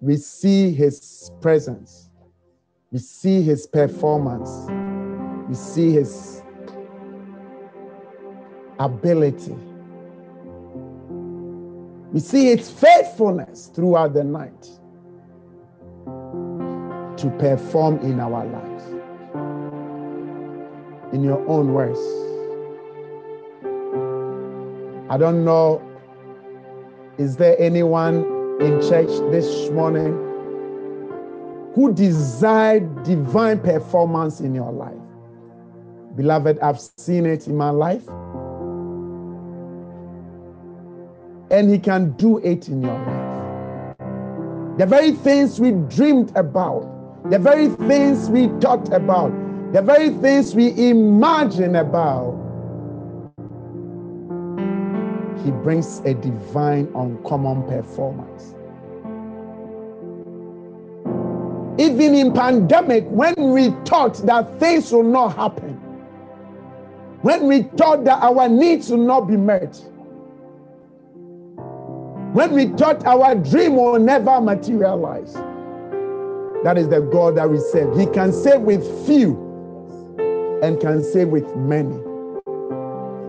we see his presence, we see his performance, we see his ability. We see his faithfulness throughout the night to perform in our lives. In your own words. I don't know, is there anyone in church this morning who desire divine performance in your life? Beloved, I've seen it in my life. and He can do it in your life. The very things we dreamed about, the very things we talked about, the very things we imagine about, He brings a divine, uncommon performance. Even in pandemic, when we thought that things will not happen, when we thought that our needs will not be met, when we thought our dream will never materialize. That is the God that we serve. He can save with few and can save with many.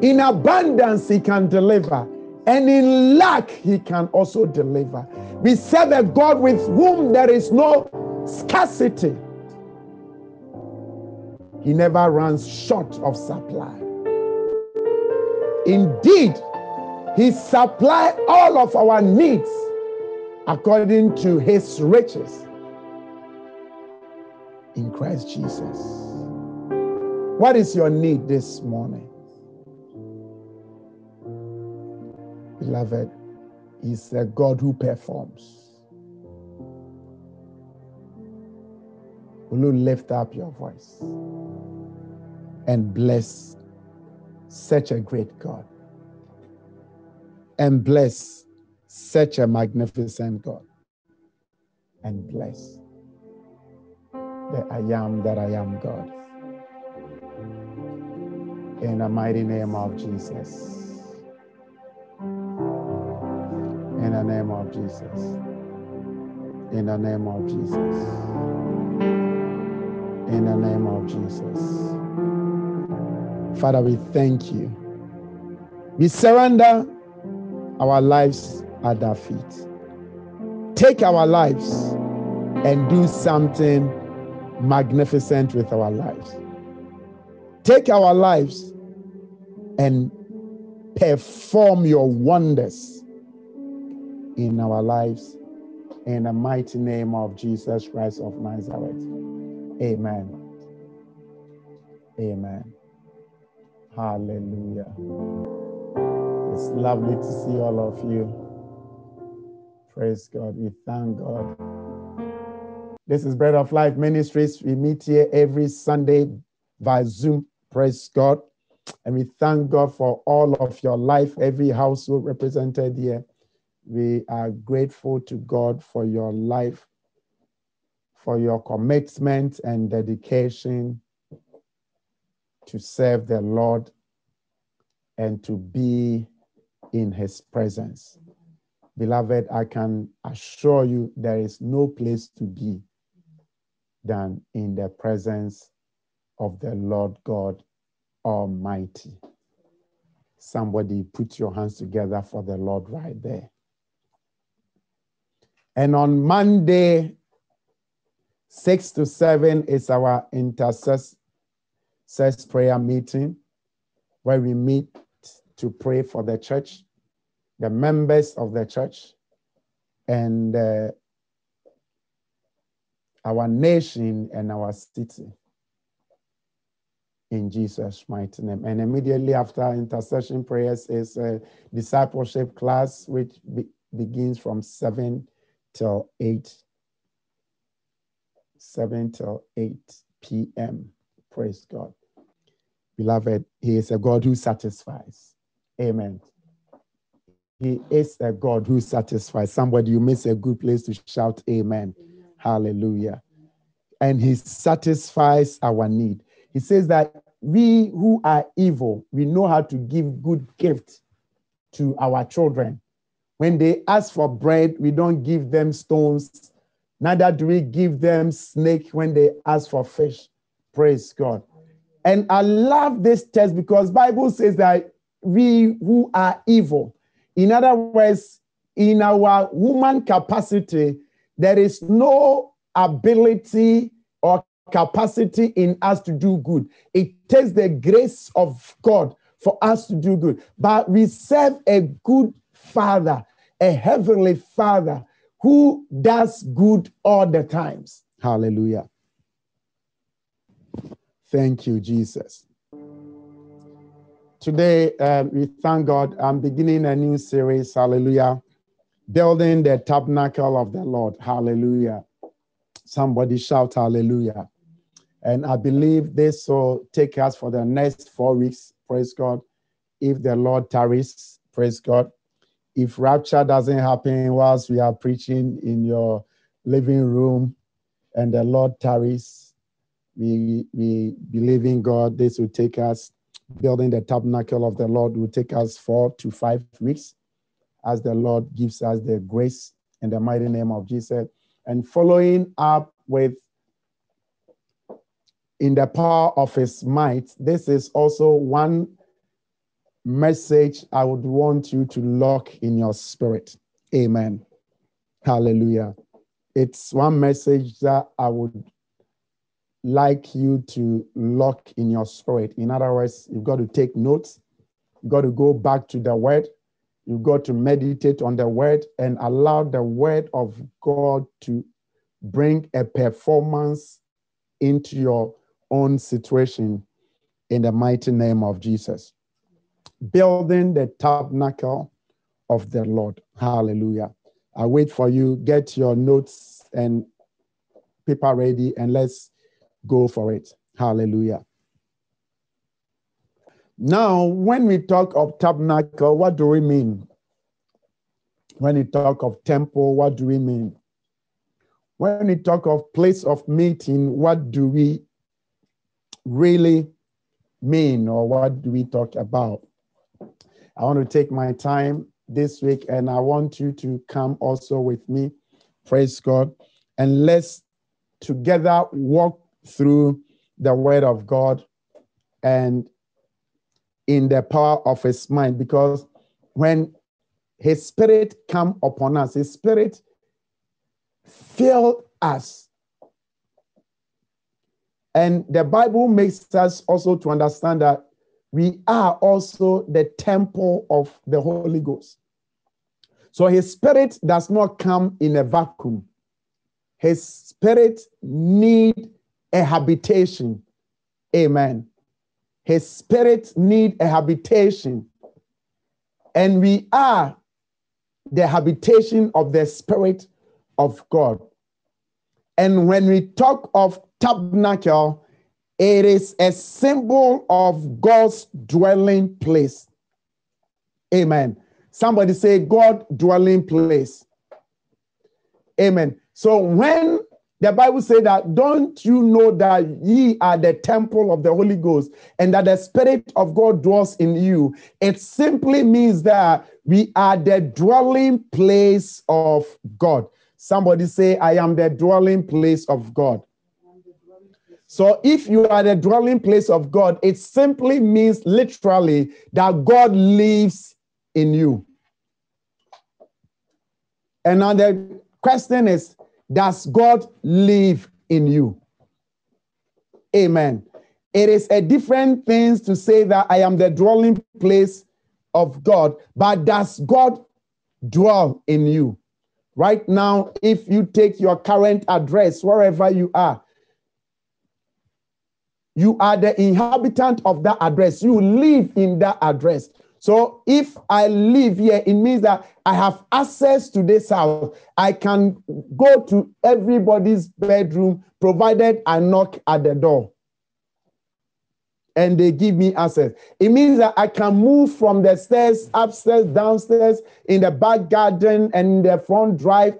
In abundance, He can deliver, and in lack, He can also deliver. We serve a God with whom there is no scarcity. He never runs short of supply. Indeed, he supply all of our needs according to his riches in Christ Jesus. What is your need this morning? Beloved, is a God who performs. Will you lift up your voice and bless such a great God? and bless such a magnificent God. And bless the I am that I am God. In the mighty name of Jesus. In the name of Jesus. In the name of Jesus. In the name of Jesus. Father, we thank you. We surrender our lives at their feet. Take our lives and do something magnificent with our lives. Take our lives and perform your wonders in our lives. In the mighty name of Jesus Christ of Nazareth. Amen. Amen. Hallelujah. It's lovely to see all of you. Praise God. We thank God. This is Bread of Life Ministries. We meet here every Sunday via Zoom. Praise God. And we thank God for all of your life, every household represented here. We are grateful to God for your life, for your commitment and dedication to serve the Lord and to be in his presence. Beloved, I can assure you there is no place to be than in the presence of the Lord God Almighty. Somebody put your hands together for the Lord right there. And on Monday, 6 to 7 is our intercessor prayer meeting where we meet to pray for the church, the members of the church, and uh, our nation and our city. In Jesus' mighty name. And immediately after intercession prayers is a discipleship class, which be begins from 7 till 8. 7 till 8 p.m. Praise God. Beloved, He is a God who satisfies. Amen. He is a God who satisfies. Somebody, you miss a good place to shout amen. amen. Hallelujah. And he satisfies our need. He says that we who are evil, we know how to give good gifts to our children. When they ask for bread, we don't give them stones neither do we give them snake when they ask for fish. Praise God. And I love this text because Bible says that we who are evil, in other words, in our human capacity, there is no ability or capacity in us to do good. It takes the grace of God for us to do good. But we serve a good Father, a heavenly Father who does good all the times. Hallelujah. Thank you, Jesus. Today, um, we thank God. I'm beginning a new series. Hallelujah. Building the tabernacle of the Lord. Hallelujah. Somebody shout hallelujah. And I believe this will take us for the next four weeks. Praise God. If the Lord tarries, praise God. If rapture doesn't happen whilst we are preaching in your living room and the Lord tarries, we, we believe in God. This will take us, building the tabernacle of the Lord will take us four to five weeks as the Lord gives us the grace in the mighty name of Jesus. And following up with in the power of his might, this is also one message I would want you to lock in your spirit. Amen. Hallelujah. It's one message that I would like you to lock in your spirit. In other words, you've got to take notes, you've got to go back to the word, you've got to meditate on the word and allow the word of God to bring a performance into your own situation in the mighty name of Jesus. Building the tabernacle of the Lord. Hallelujah. I wait for you. Get your notes and paper ready and let's go for it. Hallelujah. Now, when we talk of tabernacle, what do we mean? When we talk of temple, what do we mean? When we talk of place of meeting, what do we really mean or what do we talk about? I want to take my time this week and I want you to come also with me. Praise God. And let's together walk through the word of God and in the power of his mind because when his spirit come upon us his spirit fill us and the Bible makes us also to understand that we are also the temple of the Holy Ghost. So his spirit does not come in a vacuum. His spirit need a habitation. Amen. His spirit need a habitation. And we are the habitation of the spirit of God. And when we talk of tabernacle, it is a symbol of God's dwelling place. Amen. Somebody say, God dwelling place. Amen. So when the Bible says that, don't you know that ye are the temple of the Holy Ghost and that the Spirit of God dwells in you? It simply means that we are the dwelling place of God. Somebody say, I am the dwelling place of God. So if you are the dwelling place of God, it simply means literally that God lives in you. And now the question is Does God live in you? Amen. It is a different thing to say that I am the dwelling place of God, but does God dwell in you? Right now, if you take your current address, wherever you are, you are the inhabitant of that address. You live in that address. So if I live here, it means that I have access to this house. I can go to everybody's bedroom, provided I knock at the door and they give me access. It means that I can move from the stairs, upstairs, downstairs, in the back garden, and in the front drive.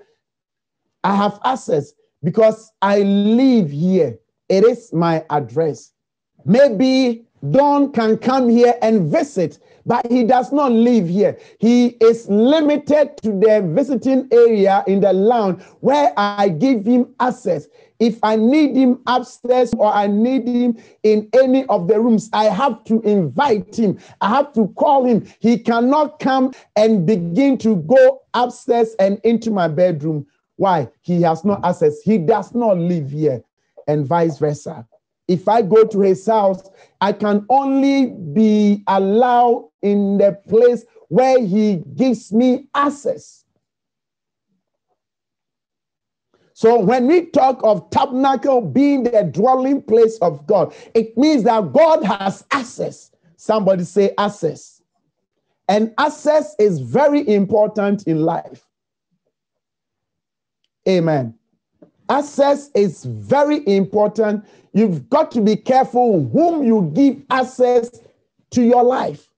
I have access because I live here. It is my address. Maybe Don can come here and visit, but he does not live here. He is limited to the visiting area in the lounge where I give him access. If I need him upstairs or I need him in any of the rooms, I have to invite him. I have to call him. He cannot come and begin to go upstairs and into my bedroom. Why? He has no access. He does not live here, and vice versa. If I go to his house, I can only be allowed in the place where he gives me access. So when we talk of tabernacle being the dwelling place of God, it means that God has access. Somebody say access. And access is very important in life. Amen. Access is very important. You've got to be careful whom you give access to your life.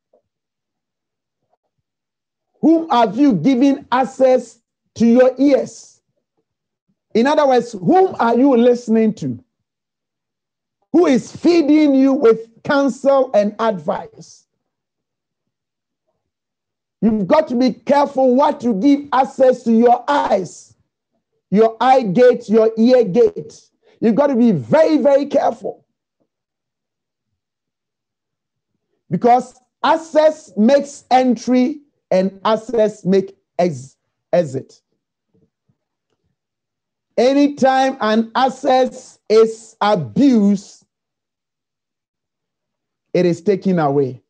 Whom have you given access to your ears? In other words, whom are you listening to? Who is feeding you with counsel and advice? You've got to be careful what you give access to your eyes your eye gate, your ear gate. You've got to be very, very careful. Because access makes entry and access make ex- exit. Anytime an access is abused, it is taken away.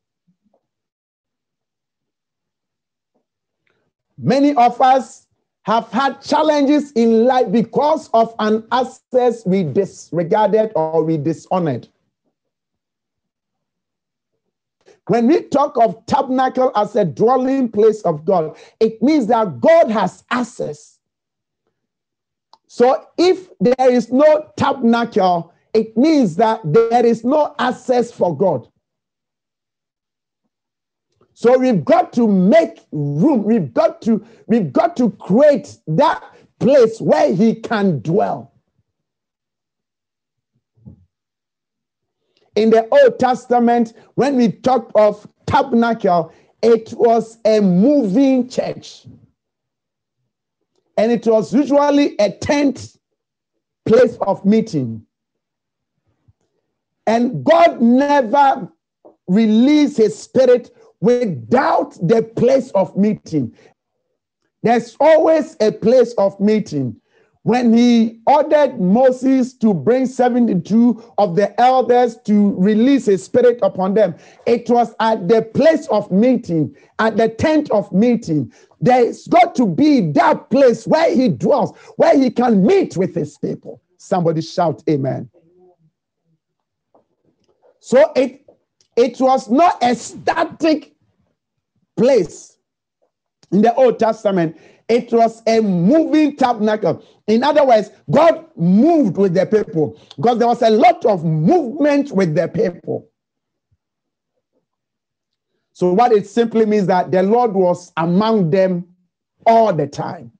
Many of us have had challenges in life because of an access we disregarded or we dishonored. When we talk of tabernacle as a dwelling place of God, it means that God has access. So if there is no tabernacle, it means that there is no access for God. So we've got to make room. We've got to we've got to create that place where he can dwell. In the Old Testament, when we talk of tabernacle, it was a moving church. And it was usually a tent place of meeting. And God never released his spirit without the place of meeting. There's always a place of meeting. When he ordered Moses to bring 72 of the elders to release his spirit upon them, it was at the place of meeting, at the tent of meeting. There's got to be that place where he dwells, where he can meet with his people. Somebody shout, Amen. So it it was not a static place in the Old Testament, it was a moving tabernacle. In other words, God moved with the people because there was a lot of movement with the people. So, what it simply means that the Lord was among them all the time.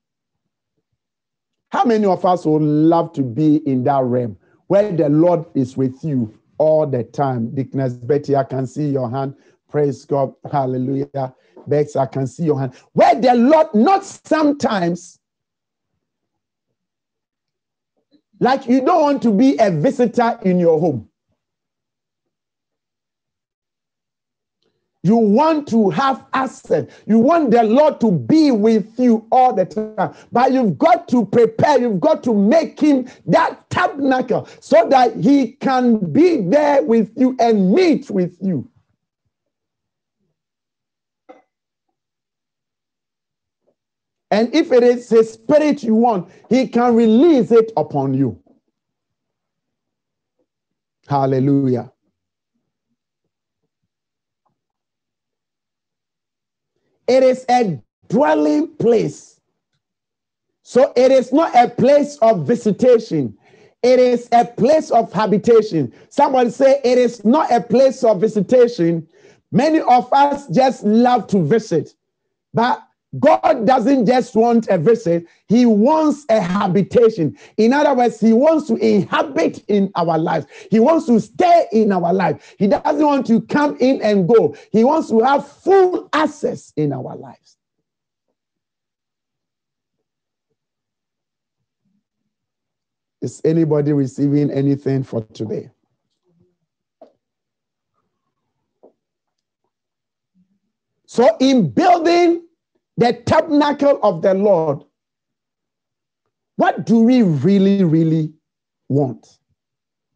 How many of us would love to be in that realm where the Lord is with you all the time? Deaconess Betty, I can see your hand. Praise God. Hallelujah. Bex, I can see your hand. Where the Lord, not sometimes, like you don't want to be a visitor in your home. You want to have access. You want the Lord to be with you all the time. But you've got to prepare. You've got to make him that tabernacle so that he can be there with you and meet with you. And if it is His Spirit you want, He can release it upon you. Hallelujah. It is a dwelling place. So it is not a place of visitation. It is a place of habitation. Somebody say it is not a place of visitation. Many of us just love to visit. But God doesn't just want a visit, He wants a habitation. In other words, He wants to inhabit in our lives. He wants to stay in our life. He doesn't want to come in and go. He wants to have full access in our lives. Is anybody receiving anything for today? So, in building the tabernacle of the Lord, what do we really, really want?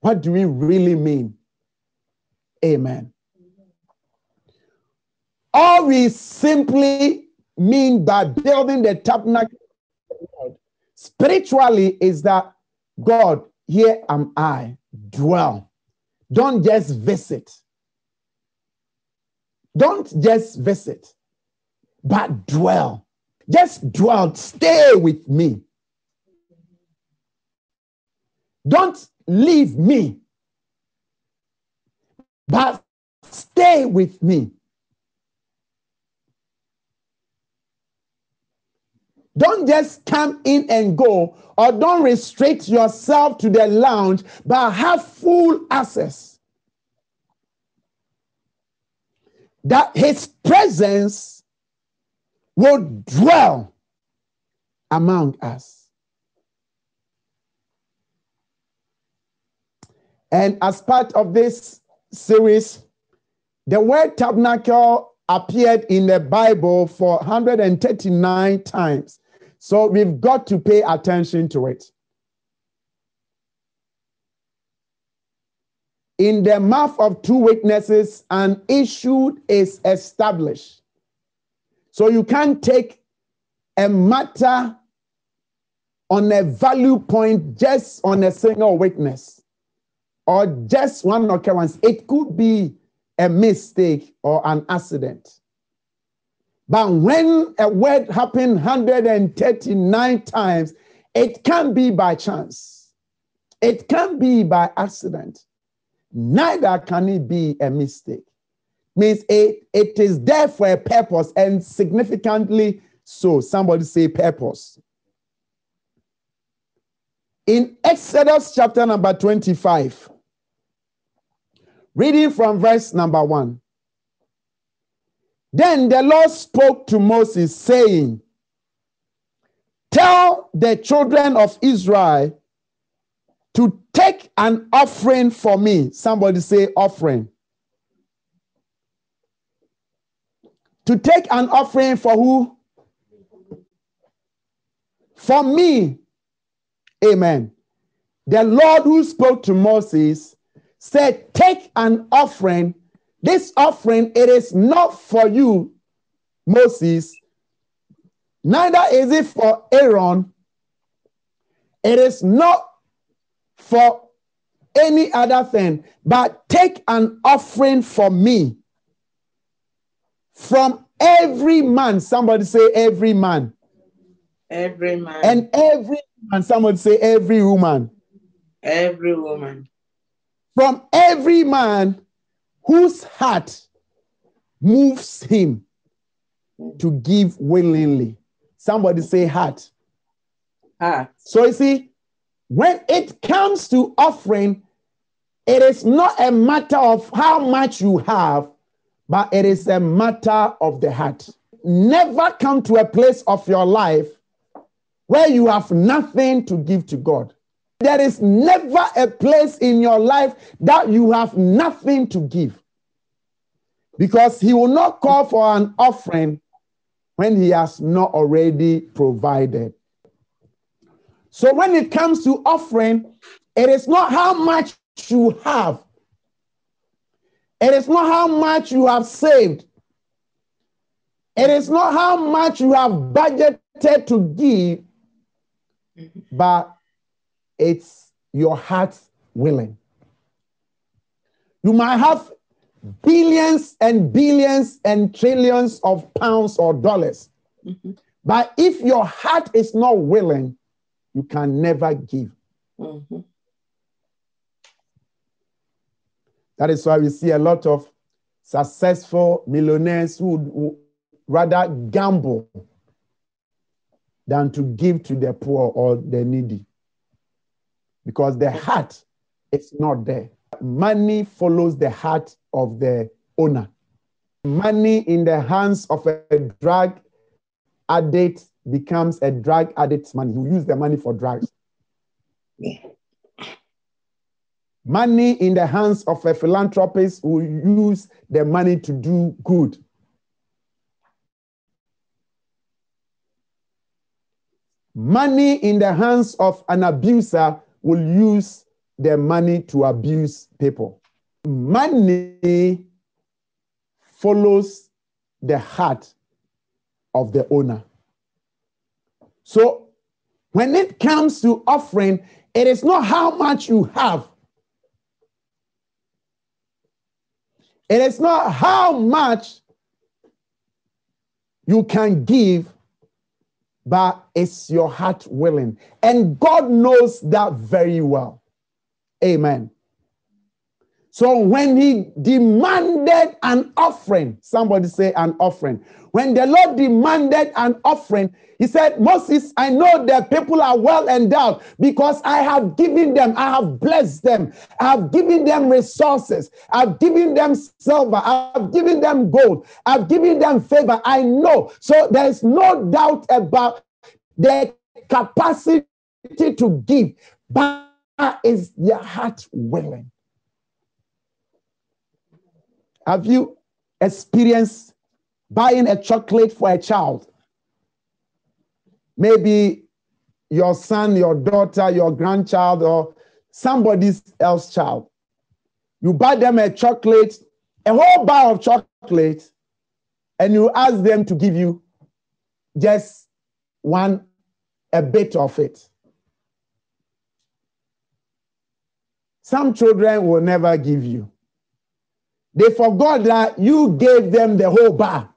What do we really mean? Amen. All we simply mean by building the tabernacle spiritually is that God, here am I, dwell. Don't just visit. Don't just visit, but dwell. Just dwell. Stay with me. Don't leave me, but stay with me. Don't just come in and go, or don't restrict yourself to the lounge, but have full access. That his presence will dwell among us. And as part of this series, the word tabernacle appeared in the Bible for 139 times. So we've got to pay attention to it. In the mouth of two witnesses, an issue is established. So you can't take a matter on a value point just on a single witness or just one occurrence. It could be a mistake or an accident. But when a word happened 139 times, it can be by chance. It can be by accident. Neither can it be a mistake. Means it, it is there for a purpose and significantly so. Somebody say purpose. In Exodus chapter number 25, reading from verse number 1. Then the Lord spoke to Moses, saying, Tell the children of Israel to take an offering for me. Somebody say, offering. To take an offering for who? For me. Amen. The Lord who spoke to Moses said, Take an offering this offering, it is not for you, Moses, neither is it for Aaron. It is not for any other thing, but take an offering for me from every man. Somebody say, every man. Every man. And every man. Somebody say, every woman. Every woman. From every man whose heart moves him to give willingly. Somebody say heart. Heart. So you see, when it comes to offering, it is not a matter of how much you have, but it is a matter of the heart. Never come to a place of your life where you have nothing to give to God. There is never a place in your life that you have nothing to give. Because he will not call for an offering when he has not already provided. So when it comes to offering, it is not how much you have, it is not how much you have saved, it is not how much you have budgeted to give, but it's your heart willing. You might have billions and billions and trillions of pounds or dollars. Mm-hmm. But if your heart is not willing, you can never give. Mm-hmm. That is why we see a lot of successful millionaires who would rather gamble than to give to the poor or the needy. Because the heart is not there. Money follows the heart of the owner. Money in the hands of a drug addict becomes a drug addict's money. You use the money for drugs. Money in the hands of a philanthropist who use the money to do good. Money in the hands of an abuser will use the money to abuse people. Money follows the heart of the owner. So when it comes to offering, it is not how much you have. It is not how much you can give, but it's your heart willing. And God knows that very well. Amen. So when he demanded an offering, somebody say an offering. When the Lord demanded an offering, he said, Moses, I know that people are well endowed because I have given them, I have blessed them, I have given them resources, I've given them silver, I've given them gold, I've given them favor. I know. So there's no doubt about their capacity to give, but is their heart willing? Have you experienced buying a chocolate for a child? Maybe your son, your daughter, your grandchild, or somebody else child. You buy them a chocolate, a whole bar of chocolate, and you ask them to give you just one, a bit of it. Some children will never give you. They forgot that you gave them the whole bar.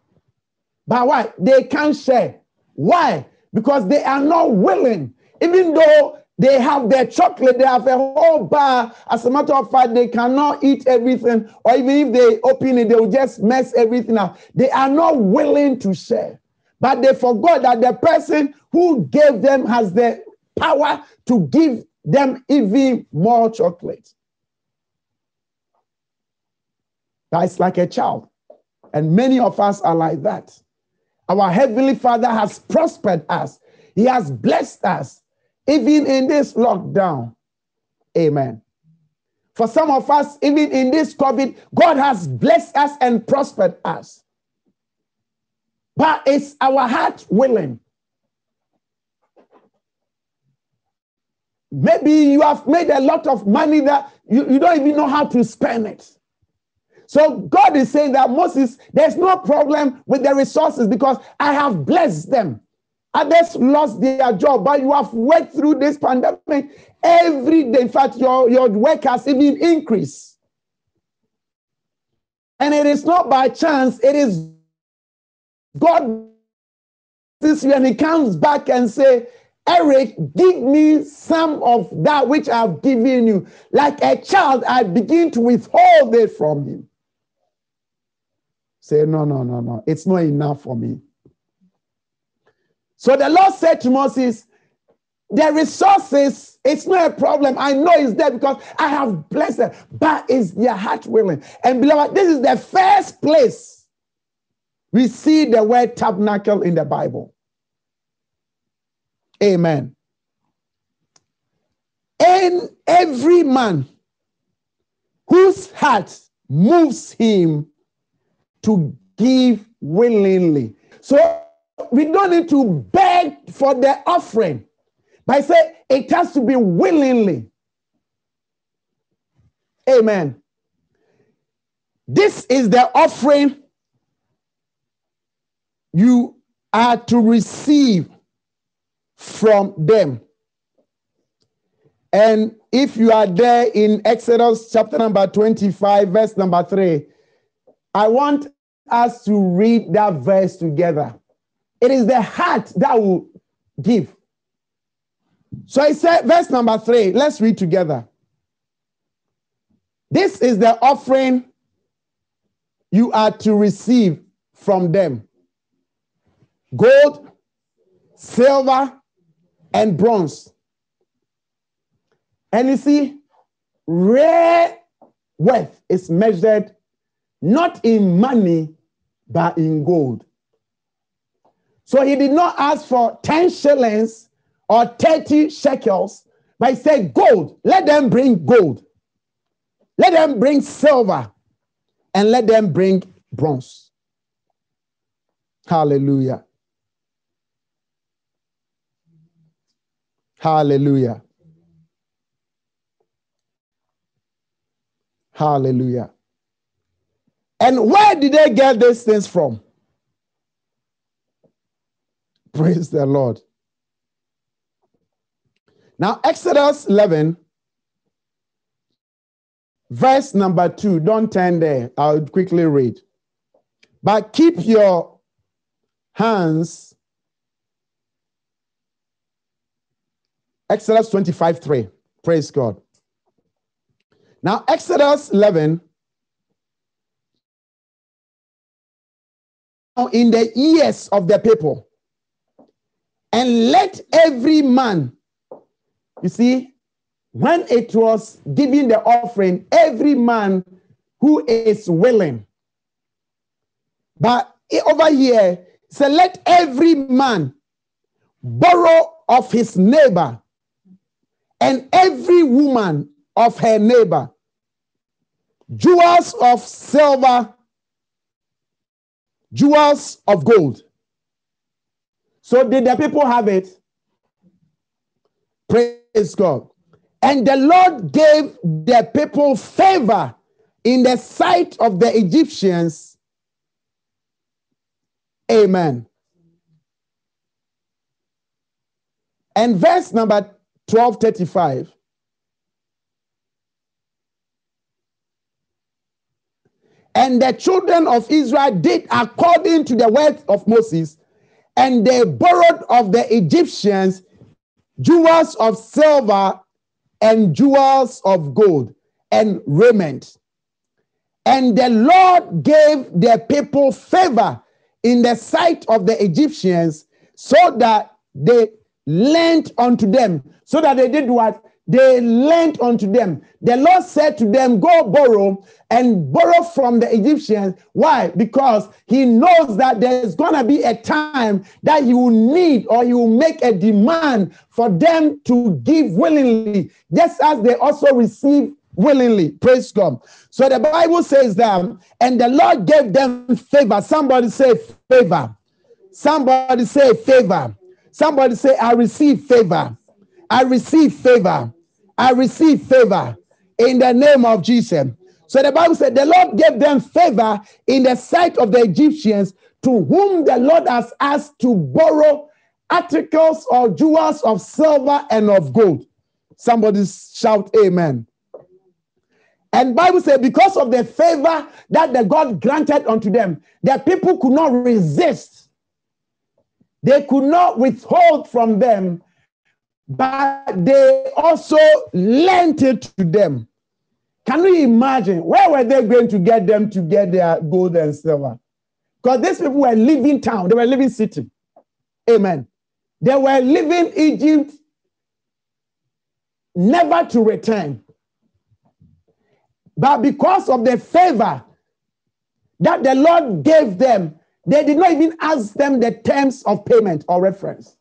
But why? They can't share. Why? Because they are not willing. Even though they have their chocolate, they have a whole bar. As a matter of fact, they cannot eat everything, or even if they open it, they will just mess everything up. They are not willing to share. But they forgot that the person who gave them has the power to give them even more chocolate. That's like a child. And many of us are like that. Our Heavenly Father has prospered us, He has blessed us, even in this lockdown. Amen. For some of us, even in this COVID, God has blessed us and prospered us. But it's our heart willing. Maybe you have made a lot of money that you, you don't even know how to spend it. So God is saying that Moses, there's no problem with the resources because I have blessed them. Others lost their job, but you have worked through this pandemic every day. In fact, your, your work has even increased. And it is not by chance, it is God this when he comes back and say, Eric, give me some of that which I've given you. Like a child, I begin to withhold it from him. Say, no, no, no, no. It's not enough for me. So the Lord said to Moses, the resources, it's not a problem. I know it's there because I have blessed them, but is their heart willing? And beloved, this is the first place we see the word tabernacle in the Bible. Amen. And every man whose heart moves him to give willingly. So we don't need to beg for the offering. But I say it has to be willingly. Amen. This is the offering you are to receive from them. And if you are there in Exodus chapter number 25, verse number 3, I want us to read that verse together. It is the heart that will give. So I said, verse number 3, let's read together. This is the offering you are to receive from them gold, silver, and bronze. And you see, rare wealth is measured not in money, but in gold. So he did not ask for 10 shillings or 30 shekels, but he said, Gold, let them bring gold. Let them bring silver and let them bring bronze. Hallelujah. Hallelujah. Hallelujah. And where did they get these things from? Praise the Lord. Now, Exodus 11, verse number 2. Don't turn there. I'll quickly read. But keep your hands Exodus 25 3. Praise God. Now, Exodus 11, in the ears of the people, and let every man, you see, when it was giving the offering, every man who is willing. But over here, so let every man borrow of his neighbor and every woman of her neighbor jewels of silver, jewels of gold. So, did the people have it? Praise God. And the Lord gave the people favor in the sight of the Egyptians. Amen. And verse number 1235. And the children of Israel did according to the word of Moses, and they borrowed of the Egyptians jewels of silver and jewels of gold and raiment. And the Lord gave the people favor in the sight of the Egyptians so that they lent unto them so that they did what? They lent unto them. The Lord said to them, Go borrow and borrow from the Egyptians. Why? Because He knows that there's going to be a time that He will need or He will make a demand for them to give willingly, just as they also receive willingly. Praise God. So the Bible says that, and the Lord gave them favor. Somebody say favor. Somebody say favor. Somebody say, I receive favor. I receive favor. I receive favor in the name of Jesus. So the Bible said the Lord gave them favor in the sight of the Egyptians to whom the Lord has asked to borrow articles or jewels of silver and of gold. Somebody shout amen. And Bible said because of the favor that the God granted unto them, the people could not resist. They could not withhold from them but they also lent it to them. Can you imagine where were they going to get them to get their gold and silver? Because these people were leaving town, they were leaving city. Amen. They were leaving Egypt never to return. But because of the favor that the Lord gave them, they did not even ask them the terms of payment or reference.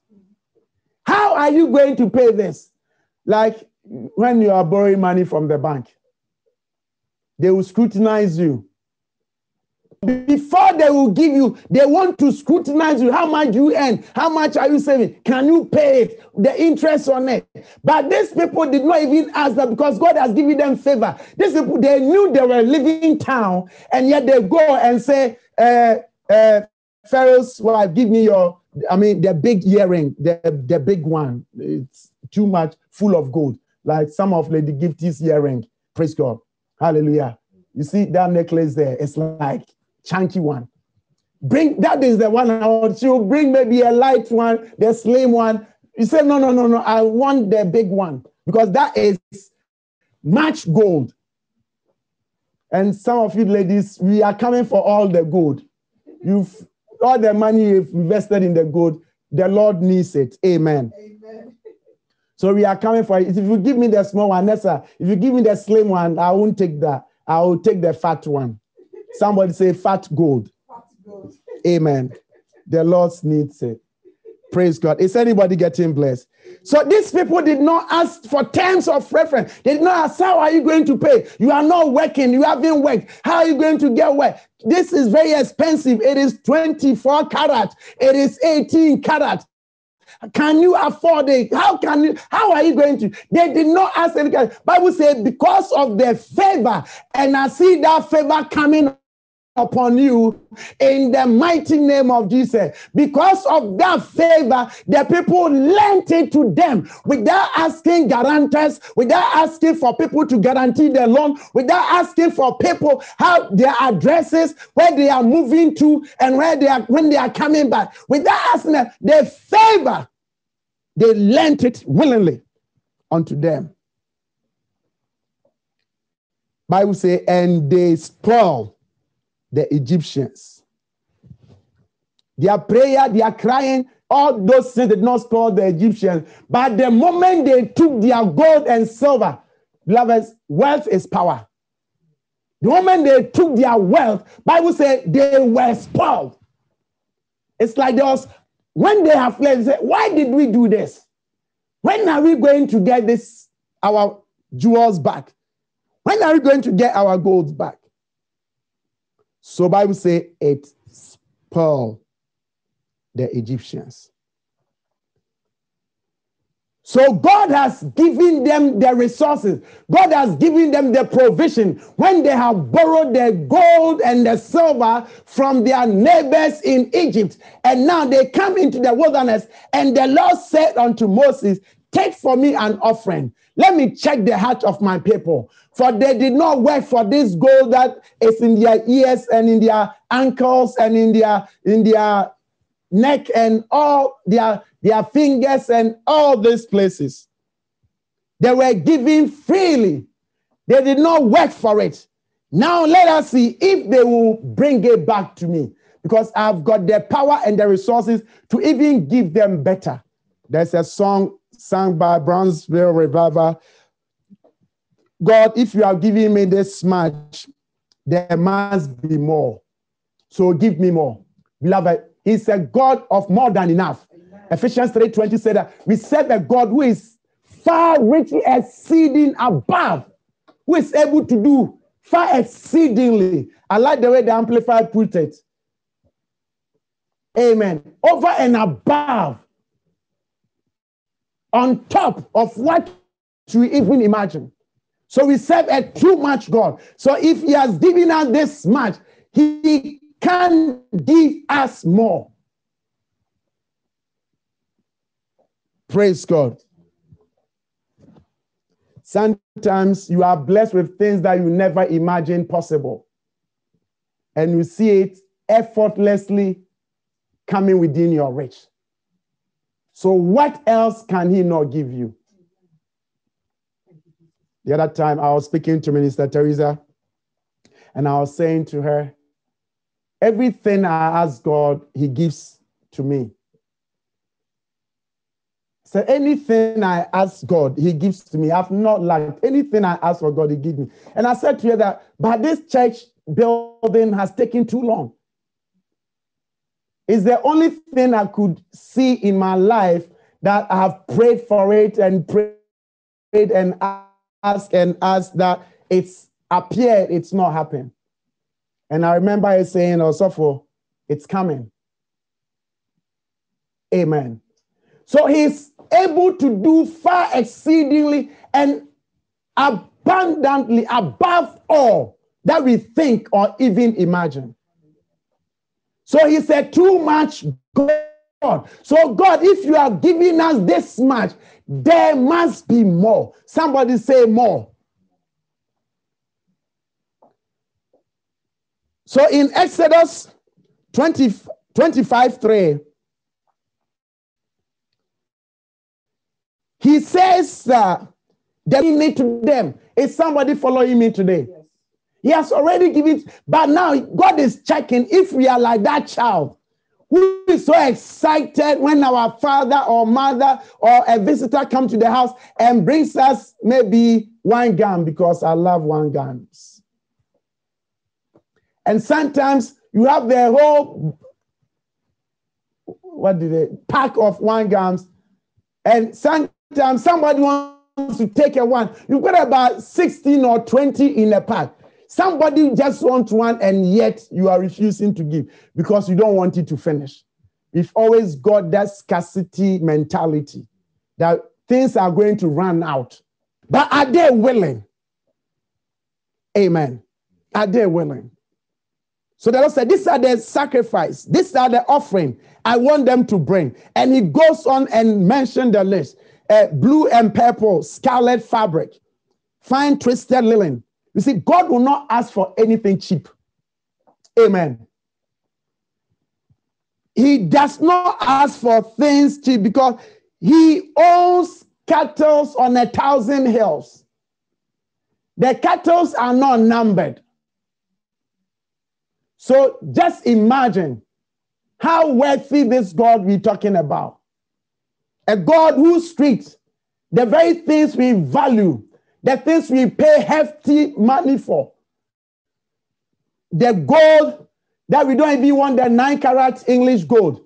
How are you going to pay this? Like when you are borrowing money from the bank, they will scrutinize you. Before they will give you, they want to scrutinize you. How much you earn? How much are you saving? Can you pay it? The interest on it. But these people did not even ask that because God has given them favor. These people, they knew they were living town, and yet they go and say, uh, uh, Pharaoh's wife, give me your I mean, the big earring, the, the big one, it's too much full of gold, like some of Lady Gifty's earring. Praise God. Hallelujah. You see that necklace there? It's like chunky one. Bring that is the one I want. You bring maybe a light one, the slim one. You say, no, no, no, no. I want the big one because that is much gold. And some of you ladies, we are coming for all the gold. You've all the money you've invested in the gold, the Lord needs it. Amen. Amen. So we are coming for it. If you give me the small one, Nessa, if you give me the slim one, I won't take that. I will take the fat one. Somebody say fat gold. Fat gold. Amen. The Lord needs it. Praise God. Is anybody getting blessed? So these people did not ask for terms of reference. They did not ask, How are you going to pay? You are not working. You haven't worked. How are you going to get work? This is very expensive. It is 24 carat. It is 18 carat. Can you afford it? How can you? How are you going to? They did not ask any. Bible says because of their favor, and I see that favor coming upon you in the mighty name of Jesus. Because of that favor, the people lent it to them without asking guarantors, without asking for people to guarantee the loan, without asking for people how their addresses, where they are moving to, and where they are when they are coming back. Without asking them, the favor, they lent it willingly unto them. Bible say, and they spoil the Egyptians. Their prayer, their crying, all those things did not spoil the Egyptians. But the moment they took their gold and silver, beloveds, wealth is power. The moment they took their wealth, Bible said they were spoiled. It's like there was when they have fled, they say, why did we do this? When are we going to get this our jewels back? When are we going to get our gold back? So Bible say it spoiled the Egyptians. So God has given them the resources. God has given them the provision when they have borrowed the gold and the silver from their neighbors in Egypt. And now they come into the wilderness and the Lord said unto Moses, take for me an offering. Let me check the heart of my people. For they did not work for this gold that is in their ears and in their ankles and in their in their neck and all their, their fingers and all these places. They were given freely. They did not work for it. Now let us see if they will bring it back to me because I've got the power and the resources to even give them better. There's a song sung by Brownsville Revival. God, if you are giving me this much, there must be more. So give me more. Beloved, He's a God of more than enough. Amen. Ephesians 3:20 said that we serve a God who is far richly exceeding above, who is able to do far exceedingly. I like the way the Amplified put it. Amen. Over and above, on top of what we even imagine. So we serve a too much God. So if He has given us this much, He can give us more. Praise God. Sometimes you are blessed with things that you never imagined possible, and you see it effortlessly coming within your reach. So, what else can He not give you? The other time, I was speaking to Minister Teresa, and I was saying to her, Everything I ask God, He gives to me. So anything I ask God, He gives to me. I've not lacked anything I ask for God, He gives me. And I said to her that, but this church building has taken too long. It's the only thing I could see in my life that I have prayed for it and prayed and asked and asked that it's appeared, it's not happened. And I remember it saying, also for it's coming. Amen. So he's able to do far exceedingly and abundantly above all that we think or even imagine. So he said, too much God. So, God, if you are giving us this much, there must be more. Somebody say more. So in Exodus 20, 25 3, he says that they need to them. Is somebody following me today? He has already given, but now God is checking if we are like that child who is so excited when our father or mother or a visitor come to the house and brings us maybe one gun because I love one guns. And sometimes you have the whole what did they pack of one gums, and sometimes somebody wants to take a one. You've got about 16 or 20 in a pack. Somebody just wants one, and yet you are refusing to give because you don't want it to finish. We've always got that scarcity mentality that things are going to run out. But are they willing? Amen. Are they willing? So the Lord said, These are the sacrifice, these are the offering I want them to bring. And he goes on and mentioned the list uh, blue and purple, scarlet fabric, fine twisted linen, you see, God will not ask for anything cheap. Amen. He does not ask for things cheap because he owns cattle on a thousand hills. The cattle are not numbered. So just imagine how wealthy this God we're talking about. A God whose street, the very things we value, the things we pay hefty money for. The gold that we don't even want the 9 carat English gold.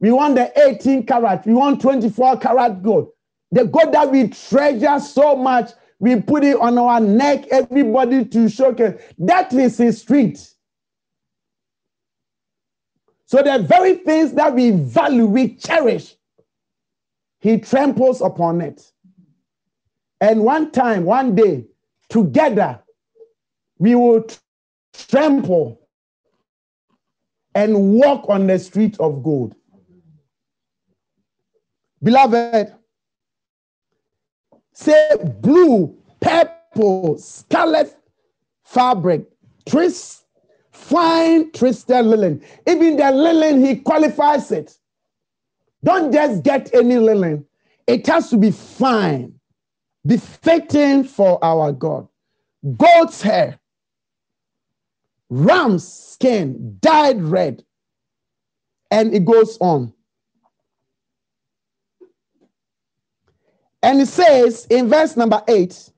We want the 18 carat. We want 24 carat gold. The gold that we treasure so much, we put it on our neck, everybody to showcase. That is his street. So the very things that we value, we cherish, he tramples upon it. And one time, one day, together, we will trample and walk on the street of gold. Beloved, say blue, purple, scarlet fabric, twist, fine twisted linen. Even the linen, he qualifies it. Don't just get any linen, it has to be fine befitting for our God. Goat's hair, ram's skin, dyed red. And it goes on. And it says in verse number eight,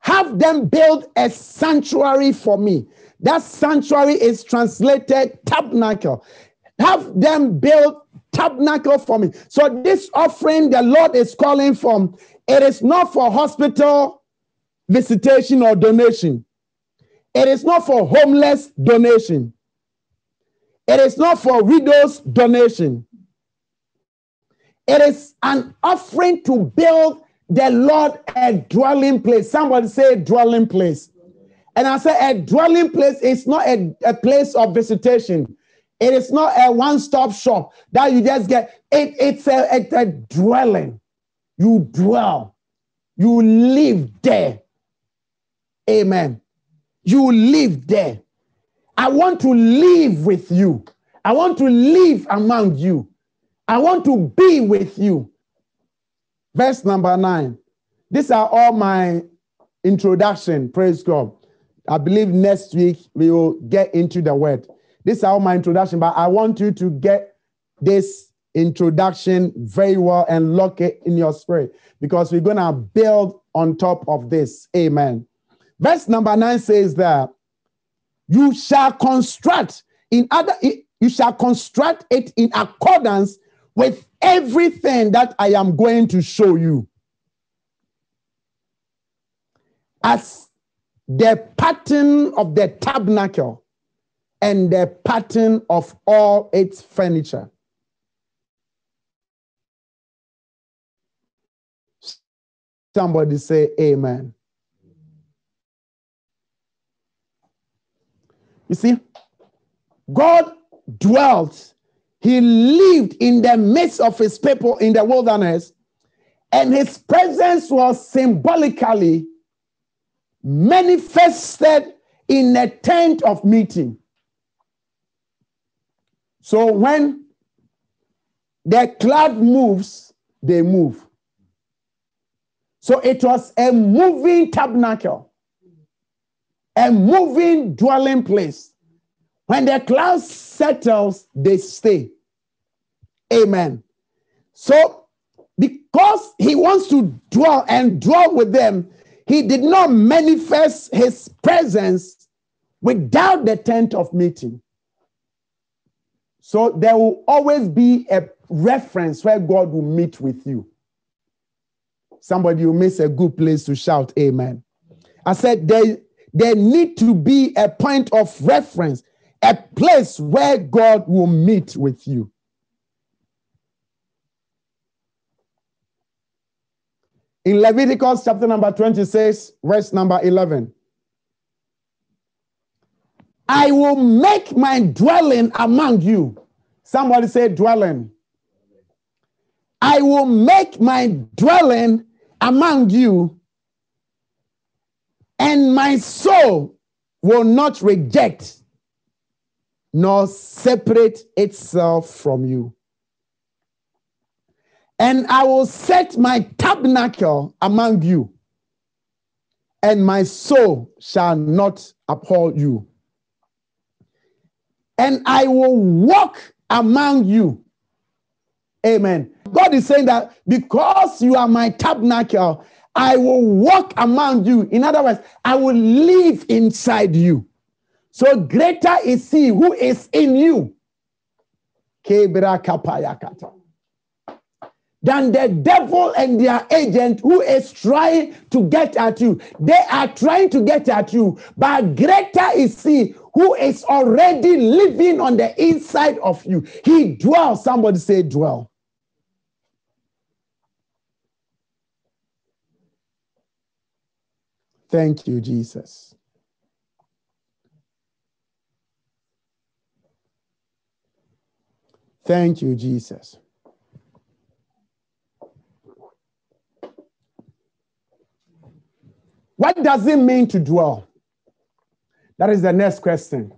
have them build a sanctuary for me. That sanctuary is translated tabernacle. Have them build tabernacle for me. So this offering the Lord is calling from it is not for hospital visitation or donation. It is not for homeless donation. It is not for widows donation. It is an offering to build the Lord a dwelling place. Somebody say dwelling place. And I say a dwelling place is not a, a place of visitation. It is not a one-stop shop that you just get. It, it's a, a, a dwelling. You dwell. You live there. Amen. You live there. I want to live with you. I want to live among you. I want to be with you. Verse number nine. These are all my introduction. Praise God. I believe next week we will get into the word. These are all my introduction, but I want you to get this introduction very well and lock it in your spirit because we're going to build on top of this. Amen. Verse number nine says that you shall construct in other, you shall construct it in accordance with everything that I am going to show you. As the pattern of the tabernacle and the pattern of all its furniture. Somebody say amen. You see, God dwelt, He lived in the midst of His people in the wilderness, and His presence was symbolically manifested in a tent of meeting. So when the cloud moves, they move. So it was a moving tabernacle, a moving dwelling place. When the cloud settles, they stay. Amen. So, because he wants to dwell and dwell with them, he did not manifest his presence without the tent of meeting. So, there will always be a reference where God will meet with you. Somebody will miss a good place to shout, Amen. I said, there, there need to be a point of reference, a place where God will meet with you. In Leviticus chapter number 26, verse number 11. I will make my dwelling among you. Somebody say, dwelling. I will make my dwelling among you, and my soul will not reject nor separate itself from you. And I will set my tabernacle among you, and my soul shall not uphold you. And I will walk among you. Amen. God is saying that because you are my tabernacle, I will walk among you. In other words, I will live inside you. So greater is he who is in you than the devil and their agent who is trying to get at you. They are trying to get at you, but greater is he who is already living on the inside of you. He dwells. Somebody say, dwell. Thank you, Jesus. Thank you, Jesus. What does it mean to dwell? That is the next question.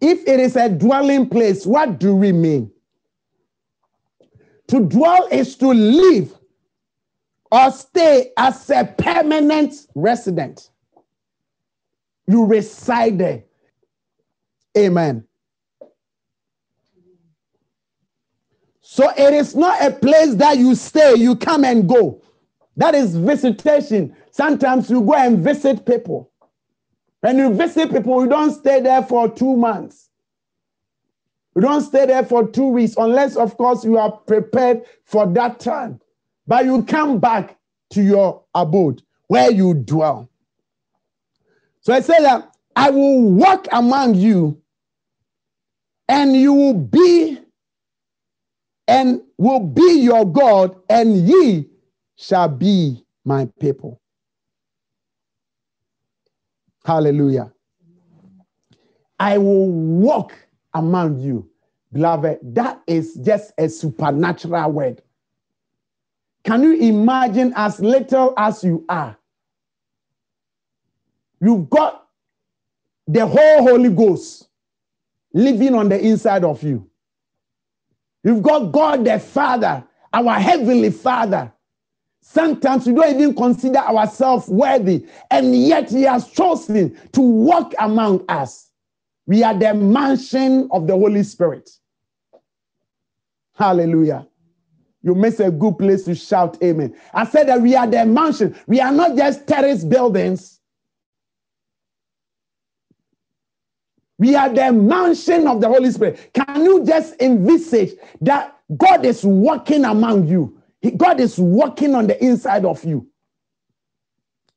If it is a dwelling place, what do we mean? To dwell is to live or stay as a permanent resident. You reside there. Amen. So it is not a place that you stay, you come and go. That is visitation. Sometimes you go and visit people. When you visit people, you don't stay there for two months. You don't stay there for two weeks, unless, of course, you are prepared for that time but you come back to your abode where you dwell. So I say that I will walk among you, and you will be and will be your God, and ye shall be my people. Hallelujah. I will walk among you. Beloved, that is just a supernatural word. Can you imagine as little as you are? You've got the whole Holy Ghost living on the inside of you. You've got God the Father, our Heavenly Father. Sometimes we don't even consider ourselves worthy, and yet He has chosen to walk among us. We are the mansion of the Holy Spirit. Hallelujah you miss a good place to shout amen. I said that we are the mansion. We are not just terrace buildings. We are the mansion of the Holy Spirit. Can you just envisage that God is walking among you? God is working on the inside of you.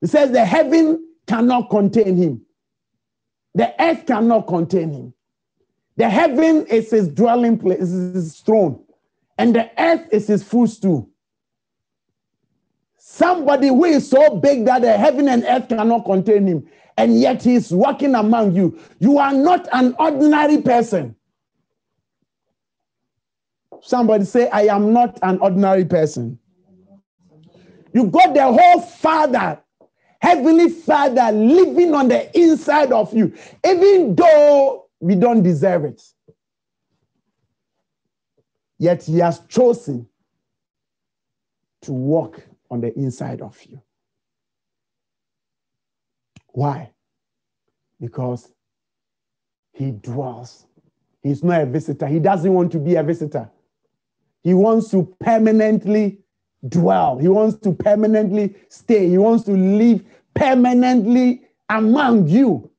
He says the heaven cannot contain him. The earth cannot contain him. The heaven is his dwelling place, is his throne and the earth is his footstool. Somebody who is so big that the heaven and earth cannot contain him, and yet he is walking among you. You are not an ordinary person. Somebody say, I am not an ordinary person. You got the whole Father, Heavenly Father, living on the inside of you, even though we don't deserve it. Yet he has chosen to walk on the inside of you. Why? Because he dwells He's not a visitor. He doesn't want to be a visitor. He wants to permanently dwell. He wants to permanently stay. He wants to live permanently among you.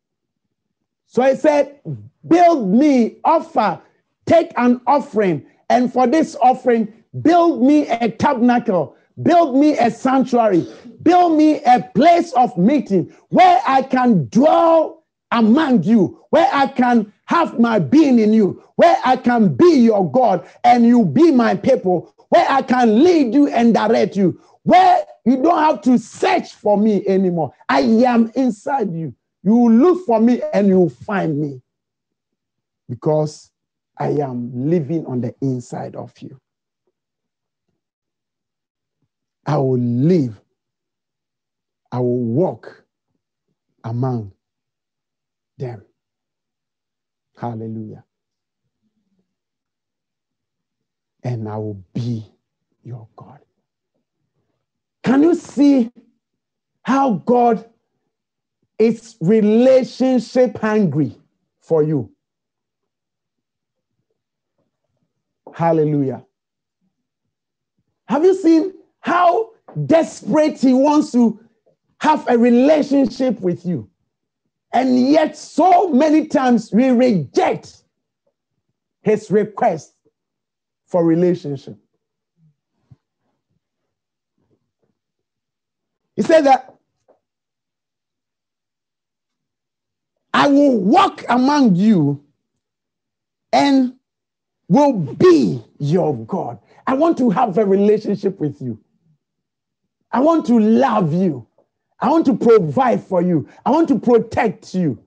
So I said, Build me, offer, take an offering. And for this offering, build me a tabernacle, build me a sanctuary, build me a place of meeting where I can dwell among you, where I can have my being in you, where I can be your God and you be my people, where I can lead you and direct you, where you don't have to search for me anymore. I am inside you. You look for me and you find me because I am living on the inside of you. I will live, I will walk among them. Hallelujah. And I will be your God. Can you see how God is relationship hungry for you? Hallelujah. Have you seen how desperate he wants to have a relationship with you? And yet, so many times we reject his request for relationship. He said that I will walk among you and will be your God. I want to have a relationship with you. I want to love you. I want to provide for you. I want to protect you.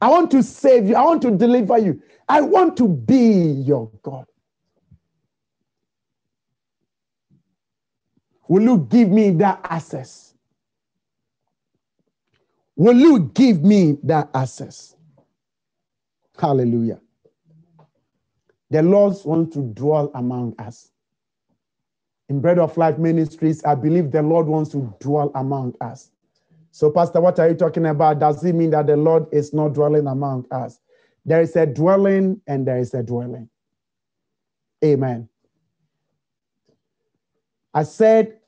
I want to save you. I want to deliver you. I want to be your God. Will you give me that access? Will you give me that access? Hallelujah. The Lord wants to dwell among us. In Bread of Life Ministries, I believe the Lord wants to dwell among us. So, Pastor, what are you talking about? Does it mean that the Lord is not dwelling among us? There is a dwelling and there is a dwelling. Amen. I said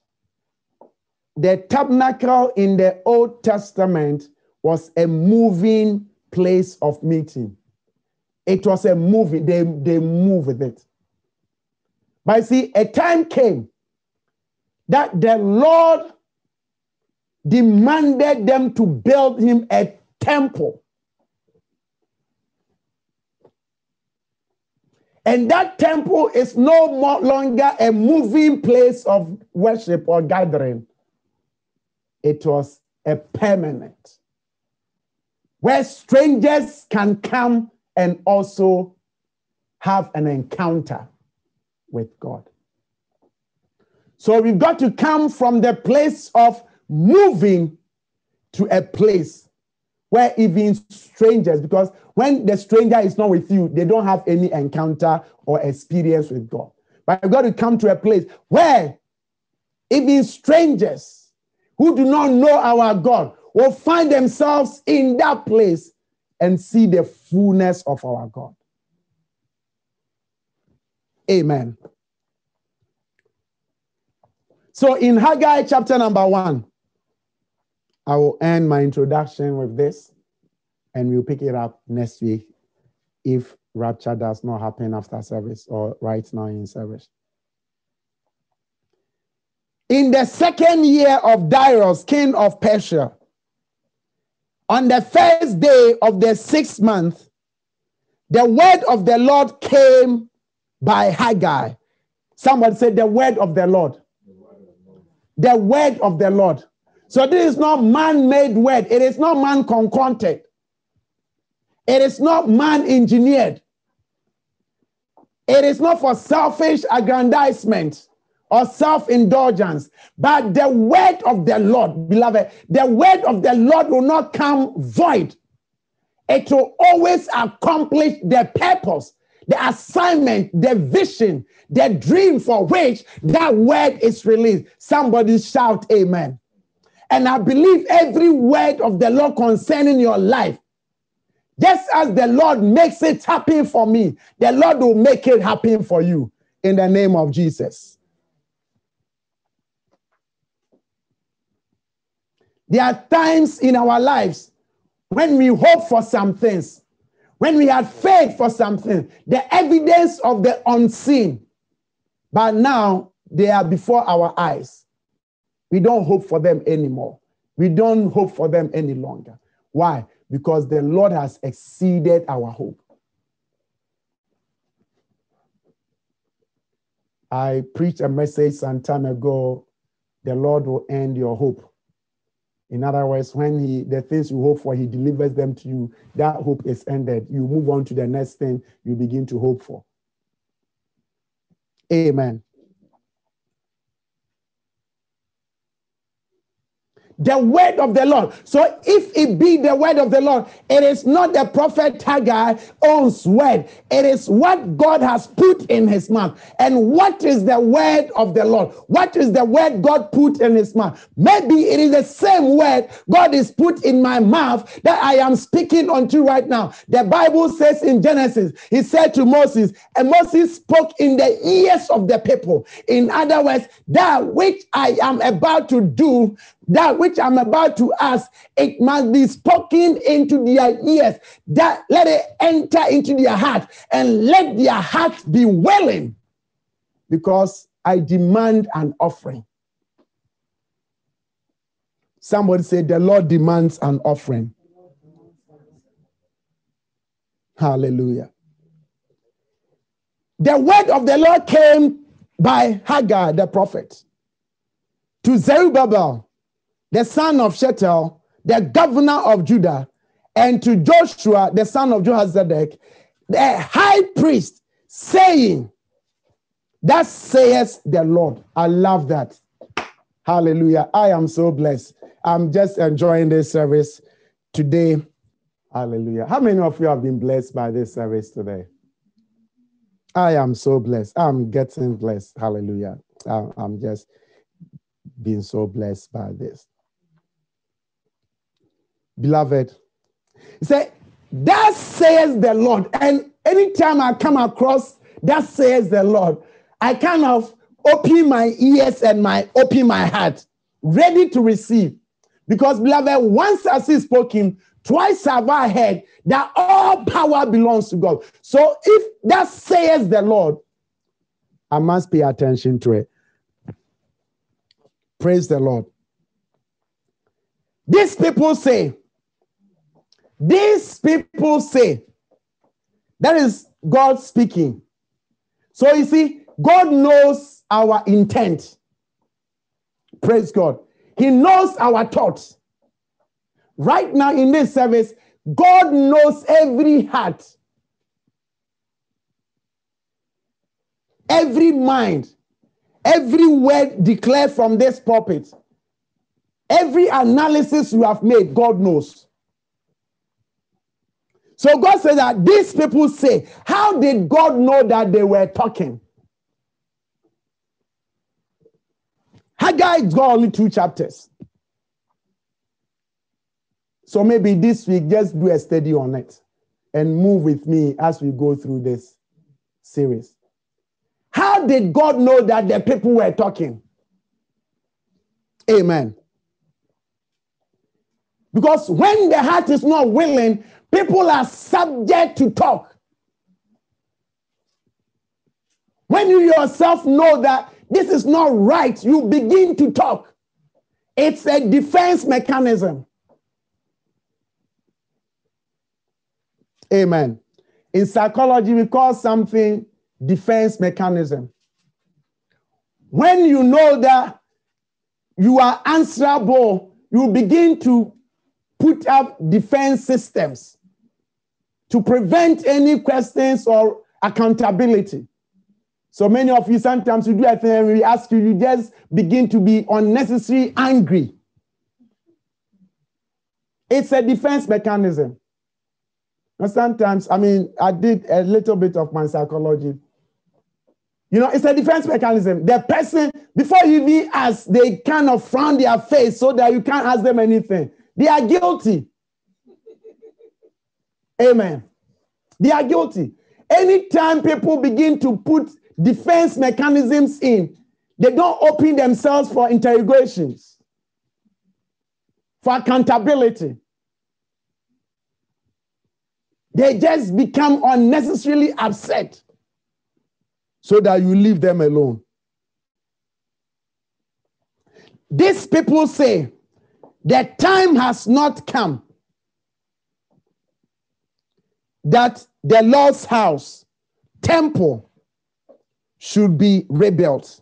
the tabernacle in the Old Testament was a moving place of meeting. It was a moving, They, they move with it. But see, a time came that the Lord demanded them to build him a temple. And that temple is no more longer a moving place of worship or gathering. It was a permanent where strangers can come and also have an encounter with God. So we've got to come from the place of moving to a place where even strangers, because when the stranger is not with you, they don't have any encounter or experience with God. But you've got to come to a place where even strangers who do not know our God will find themselves in that place and see the fullness of our God. Amen. So in Haggai chapter number one, I will end my introduction with this and we'll pick it up next week if rapture does not happen after service or right now in service. In the second year of Darius, king of Persia, on the first day of the sixth month, the word of the Lord came by Haggai. Someone said, The word of the Lord. The word of the Lord. So this is not man made word, it is not man concocted, it is not man engineered, it is not for selfish aggrandizement or self indulgence, but the word of the Lord, beloved, the word of the Lord will not come void. It will always accomplish the purpose, the assignment, the vision, the dream for which that word is released. Somebody shout, Amen. And I believe every word of the Lord concerning your life Just as the Lord makes it happen for me, the Lord will make it happen for you in the name of Jesus. There are times in our lives when we hope for some things, when we had faith for something, the evidence of the unseen, but now they are before our eyes. We don't hope for them anymore. We don't hope for them any longer. Why? Because the Lord has exceeded our hope. I preached a message some time ago the Lord will end your hope. In other words, when he the things you hope for, he delivers them to you. That hope is ended. You move on to the next thing you begin to hope for. Amen. The word of the Lord. So if it be the word of the Lord, it is not the prophet Haggai owns word. It is what God has put in his mouth. And what is the word of the Lord? What is the word God put in his mouth? Maybe it is the same word God is put in my mouth that I am speaking unto right now. The Bible says in Genesis, he said to Moses, and Moses spoke in the ears of the people. In other words, that which I am about to do that which I'm about to ask, it must be spoken into their ears. That let it enter into their heart and let their heart be willing because I demand an offering. Somebody said, The Lord demands an offering. Hallelujah. The word of the Lord came by Haggai the prophet to Zerubbabel the son of Shealtiel, the governor of Judah, and to Joshua, the son of Jehozadak, the high priest, saying, That says the Lord. I love that. Hallelujah. I am so blessed. I'm just enjoying this service today. Hallelujah. How many of you have been blessed by this service today? I am so blessed. I'm getting blessed. Hallelujah. I'm just being so blessed by this beloved. He said, That says the Lord. And anytime I come across that says the Lord, I kind of open my ears and my open my heart, ready to receive. Because, beloved, once I see spoken, twice have I heard that all power belongs to God. So if that says the Lord, I must pay attention to it. Praise the Lord. These people say, these people say, that is God speaking. So you see, God knows our intent. Praise God. He knows our thoughts. Right now in this service, God knows every heart, every mind, every word declared from this pulpit, every analysis you have made, God knows. So God said that these people say, How did God know that they were talking? Haggai got only two chapters. So maybe this week, just do a study on it and move with me as we go through this series. How did God know that the people were talking? Amen. Because when the heart is not willing, People are subject to talk. When you yourself know that this is not right, you begin to talk. It's a defense mechanism. Amen. In psychology, we call something defense mechanism. When you know that you are answerable, you begin to put up defense systems to prevent any questions or accountability. So many of you sometimes you do a thing and we ask you, you just begin to be unnecessarily angry. It's a defense mechanism. And sometimes, I mean, I did a little bit of my psychology. You know, it's a defense mechanism. The person, before you even ask, they kind of frown their face so that you can't ask them anything. They are guilty. Amen. They are guilty. Anytime people begin to put defense mechanisms in, they don't open themselves for interrogations, for accountability. They just become unnecessarily upset so that you leave them alone. These people say the time has not come that the Lord's house, temple, should be rebuilt.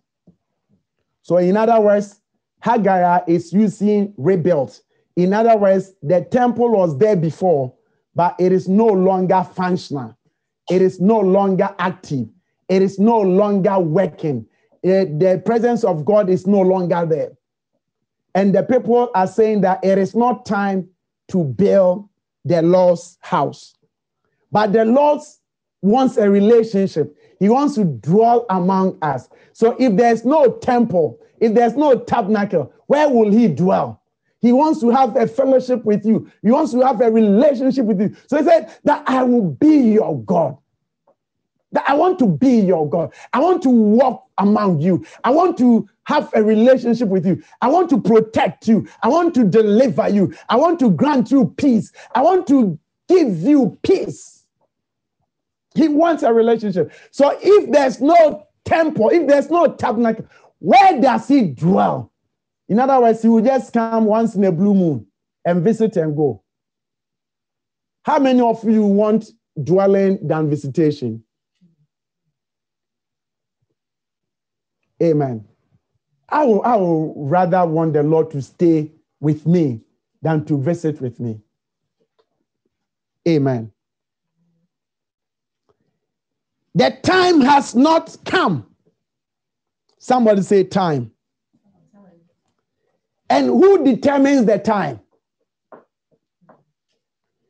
So, in other words, Haggai is using rebuilt. In other words, the temple was there before, but it is no longer functional. It is no longer active. It is no longer working. It, the presence of God is no longer there. And the people are saying that it is not time to build the Lord's house. But the Lord wants a relationship. He wants to dwell among us. So if there's no temple, if there's no tabernacle, where will he dwell? He wants to have a fellowship with you. He wants to have a relationship with you. So he said that I will be your God. That I want to be your God. I want to walk among you. I want to have a relationship with you. I want to protect you. I want to deliver you. I want to grant you peace. I want to give you peace. He wants a relationship. So if there's no temple, if there's no tabernacle, where does he dwell? In other words, he will just come once in a blue moon and visit and go. How many of you want dwelling than visitation? Amen. I will, I will rather want the Lord to stay with me than to visit with me. Amen. The time has not come. Somebody say time. And who determines the time?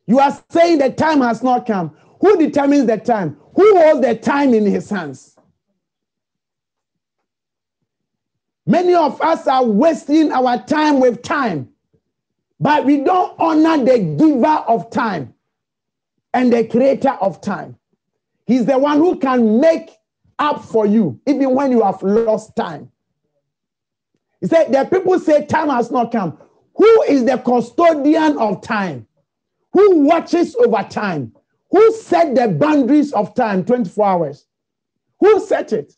You are saying the time has not come. Who determines the time? Who holds the time in his hands? Many of us are wasting our time with time, but we don't honor the giver of time and the creator of time. He's the one who can make up for you, even when you have lost time. He said, The people say time has not come. Who is the custodian of time? Who watches over time? Who set the boundaries of time 24 hours? Who set it?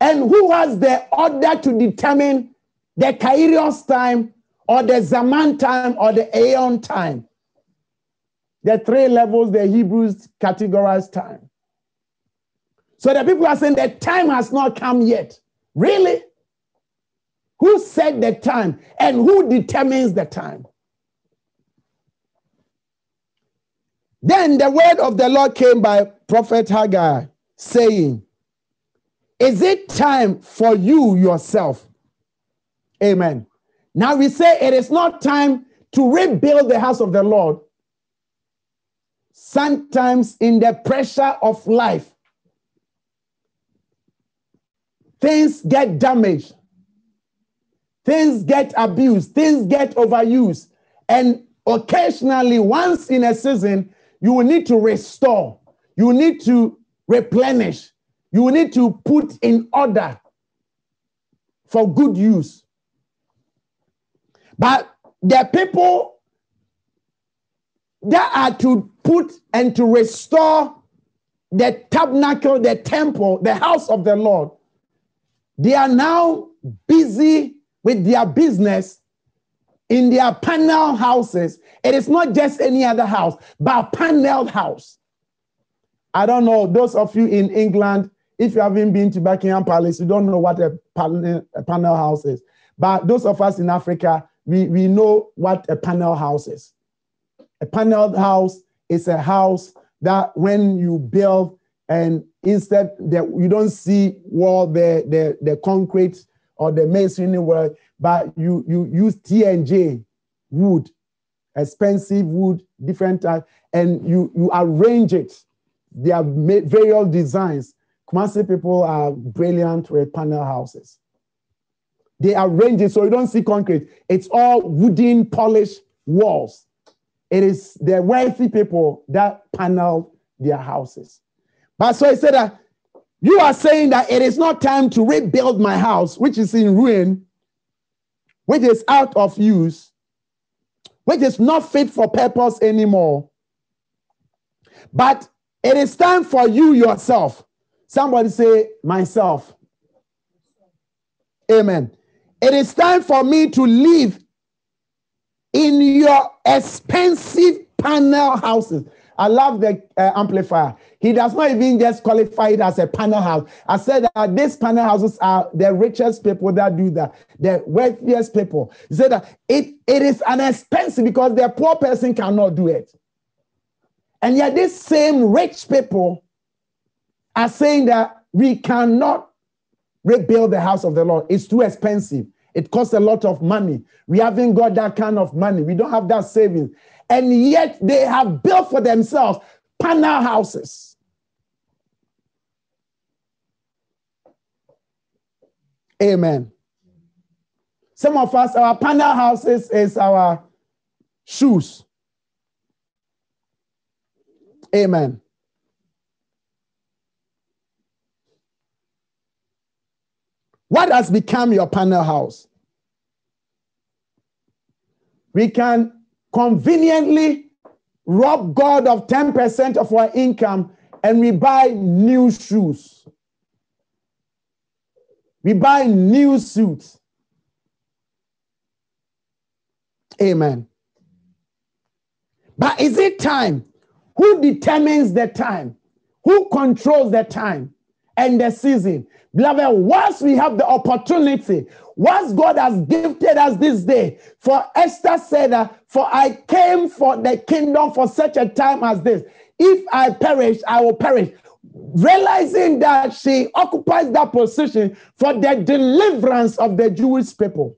And who has the order to determine the Kairos time or the Zaman time or the Aeon time? The three levels the Hebrews categorize time. So the people are saying the time has not come yet. Really? Who set the time and who determines the time? Then the word of the Lord came by prophet Haggai, saying, Is it time for you yourself? Amen. Now we say it is not time to rebuild the house of the Lord. Sometimes, in the pressure of life, things get damaged, things get abused, things get overused. And occasionally, once in a season, you will need to restore, you need to replenish, you need to put in order for good use. But the people that are to put and to restore the tabernacle, the temple, the house of the Lord, they are now busy with their business in their panel houses. It is not just any other house, but a paneled house. I don't know, those of you in England, if you haven't been to Buckingham Palace, you don't know what a panel, a panel house is. But those of us in Africa, we, we know what a panel house is. A panel house is a house that when you build and instead that you don't see wall the, the, the concrete or the masonry work, but you, you use T&J wood, expensive wood, different type, and you, you arrange it. They have made various designs. Kumasi people are brilliant with panel houses. They arrange it so you don't see concrete. It's all wooden polished walls. It is the wealthy people that panel their houses. But so he said that you are saying that it is not time to rebuild my house, which is in ruin, which is out of use, which is not fit for purpose anymore. But it is time for you yourself. Somebody say, myself. Amen. It is time for me to live in your expensive panel houses. I love the uh, amplifier. He does not even just qualify it as a panel house. I said that these panel houses are the richest people that do that, the wealthiest people. He said that it, it is an expensive because the poor person cannot do it. And yet, these same rich people are saying that we cannot rebuild the house of the Lord. It's too expensive. It costs a lot of money. We haven't got that kind of money. We don't have that savings and yet they have built for themselves panel houses. Amen. Some of us, our panel houses is our shoes. Amen. What has become your panel house? We can conveniently rob God of 10% of our income and we buy new shoes. We buy new suits. Amen. But is it time? Who determines the time? Who controls the time and the season? Beloved, once we have the opportunity, once God has gifted us this day, for Esther said, For I came for the kingdom for such a time as this. If I perish, I will perish. Realizing that she occupies that position for the deliverance of the Jewish people.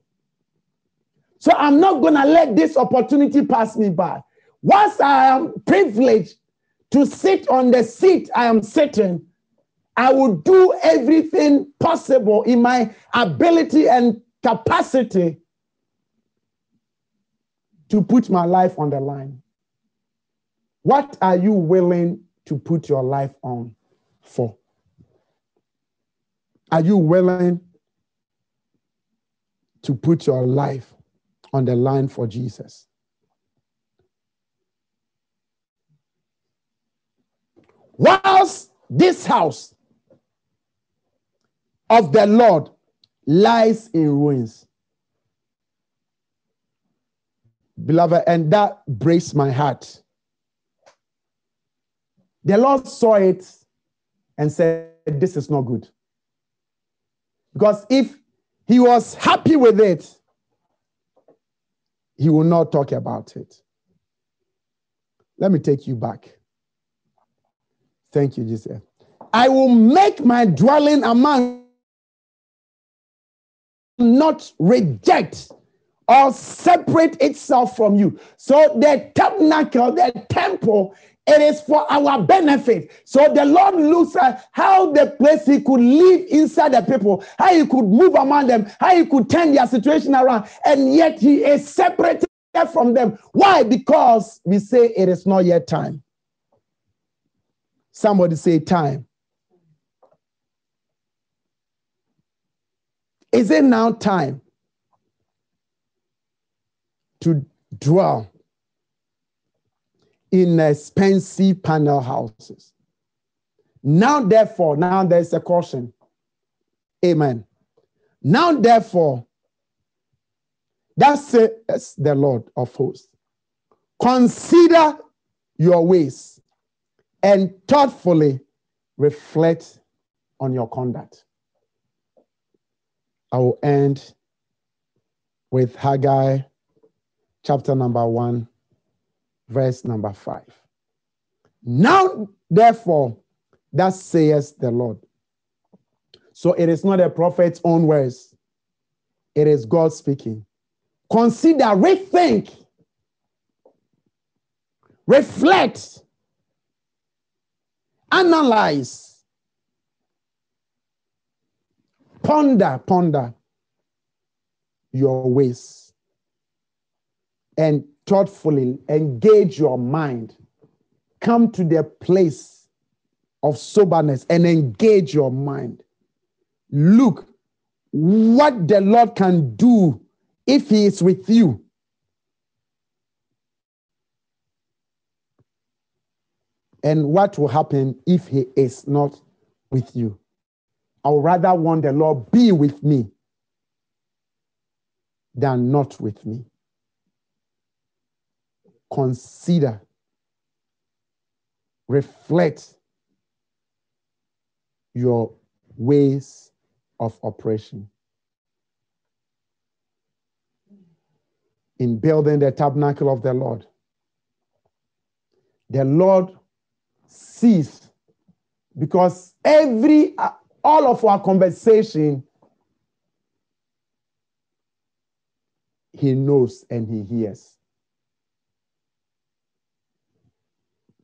So I'm not going to let this opportunity pass me by. Once I am privileged to sit on the seat I am sitting, I will do everything possible in my ability and capacity to put my life on the line. What are you willing to put your life on for? Are you willing to put your life on the line for Jesus? Whilst this house of the Lord lies in ruins. Beloved, and that breaks my heart. The Lord saw it and said, This is not good. Because if he was happy with it, he will not talk about it. Let me take you back. Thank you, Jesus. I will make my dwelling among not reject or separate itself from you. So the tabernacle, the temple, it is for our benefit. So the Lord looks at how the place he could live inside the people, how he could move among them, how he could turn their situation around, and yet he is separated from them. Why? Because we say it is not yet time. Somebody say time. Is it now time to dwell in expensive panel houses? Now, therefore, now there's a caution. Amen. Now, therefore, that says the Lord of hosts. Consider your ways and thoughtfully reflect on your conduct. I will end with Haggai chapter number one, verse number five. Now, therefore, that says the Lord. So it is not a prophet's own words, it is God speaking. Consider, rethink, reflect, analyze Ponder, ponder your ways and thoughtfully engage your mind. Come to the place of soberness and engage your mind. Look what the Lord can do if He is with you. And what will happen if He is not with you? I would rather want the Lord be with me than not with me. Consider, reflect your ways of operation. In building the tabernacle of the Lord, the Lord sees because every all of our conversation he knows and he hears.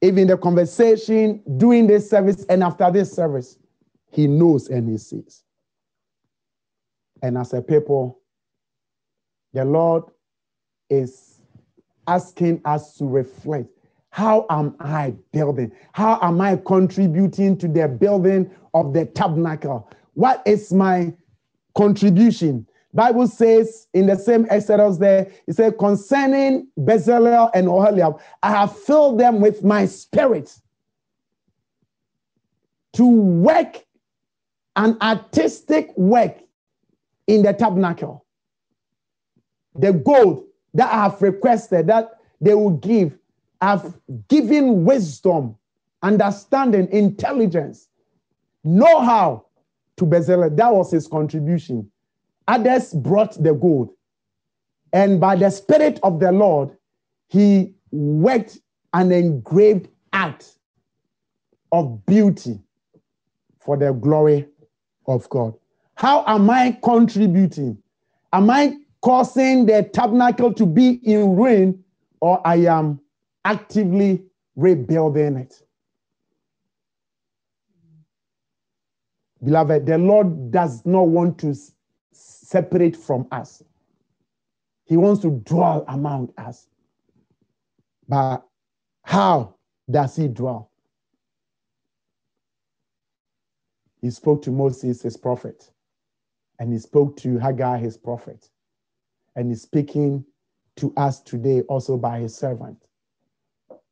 Even the conversation during this service and after this service he knows and he sees. And as a people the lord is asking us to reflect. How am I building? How am I contributing to the building of the tabernacle? What is my contribution? Bible says in the same Exodus there, it said, concerning Bezalel and Oholiab, I have filled them with my spirit to work an artistic work in the tabernacle. The gold that I have requested that they will give have given wisdom, understanding, intelligence, know how to Bezalel. That was his contribution. Others brought the gold. And by the Spirit of the Lord, he worked an engraved art of beauty for the glory of God. How am I contributing? Am I causing the tabernacle to be in ruin, or I am actively rebuilding it. Beloved, the Lord does not want to separate from us. He wants to dwell among us. But how does he dwell? He spoke to Moses, his prophet, and he spoke to Haggai, his prophet, and he's speaking to us today also by his servant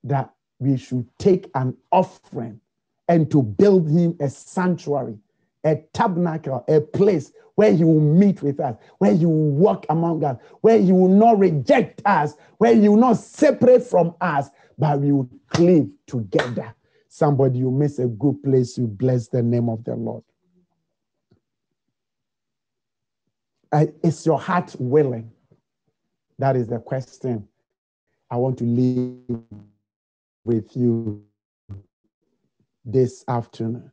that we should take an offering and to build him a sanctuary, a tabernacle, a place where you will meet with us, where you will walk among us, where you will not reject us, where you will not separate from us, but we will cleave together. Somebody, you miss a good place, you bless the name of the Lord. Uh, is your heart willing? That is the question I want to leave with you this afternoon.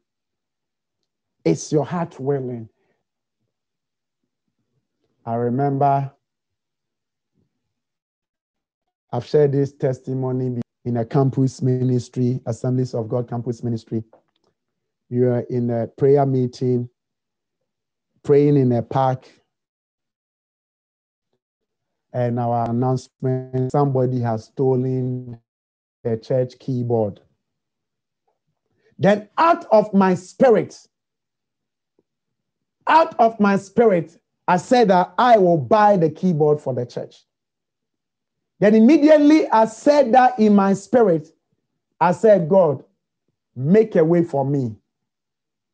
Is your heart willing? I remember I've shared this testimony in a campus ministry, Assemblies of God campus ministry. We are in a prayer meeting, praying in a park, and our announcement somebody has stolen a church keyboard. Then out of my spirit, out of my spirit, I said that I will buy the keyboard for the church. Then immediately I said that in my spirit, I said, God, make a way for me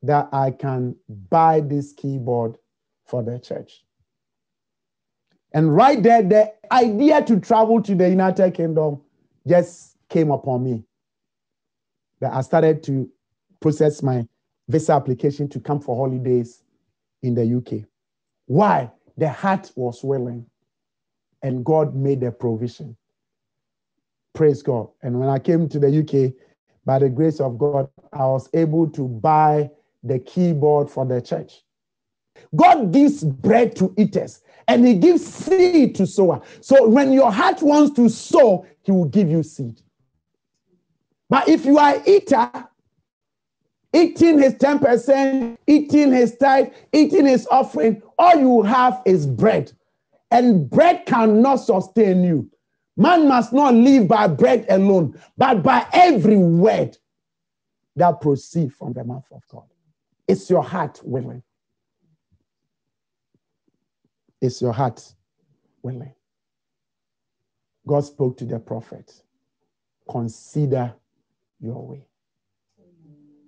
that I can buy this keyboard for the church. And right there, the idea to travel to the United Kingdom just came upon me that I started to process my visa application to come for holidays in the UK. Why? The heart was willing and God made a provision. Praise God. And when I came to the UK, by the grace of God, I was able to buy the keyboard for the church. God gives bread to eaters and he gives seed to sower. So when your heart wants to sow, he will give you seed. But if you are eater, eating his 10%, eating his tithe, eating his offering, all you have is bread. And bread cannot sustain you. Man must not live by bread alone, but by every word that proceeds from the mouth of God. It's your heart willing? It's your heart willing? God spoke to the prophet. Consider your way.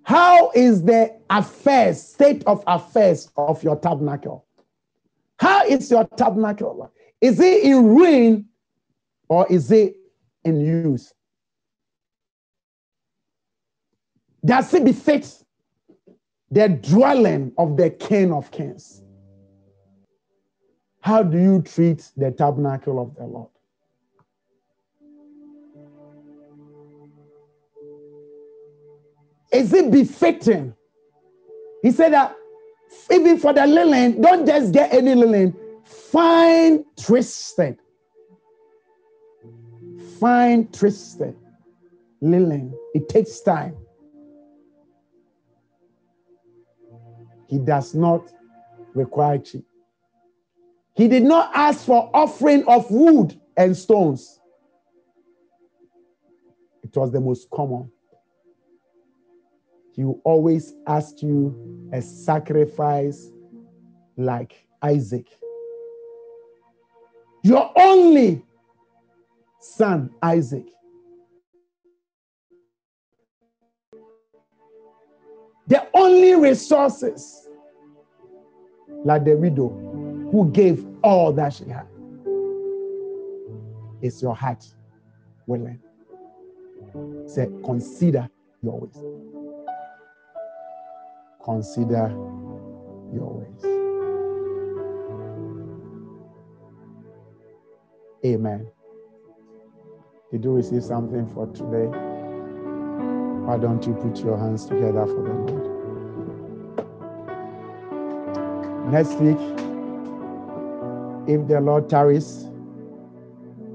How is the affairs, state of affairs of your tabernacle? How is your tabernacle? Is it in ruin or is it in use? Does it befit the dwelling of the King of Kings? How do you treat the tabernacle of the Lord? Is it befitting? He said that even for the linen, don't just get any linen, fine twisted. Fine twisted linen. It takes time. He does not require cheap. He did not ask for offering of wood and stones. It was the most common. He always asked you a sacrifice like Isaac. Your only son, Isaac. The only resources, like the widow who gave all that she had, is your heart willing. Say, consider your ways. Consider your ways. Amen. Did you receive something for today? Why don't you put your hands together for the Lord? Next week, if the Lord tarries,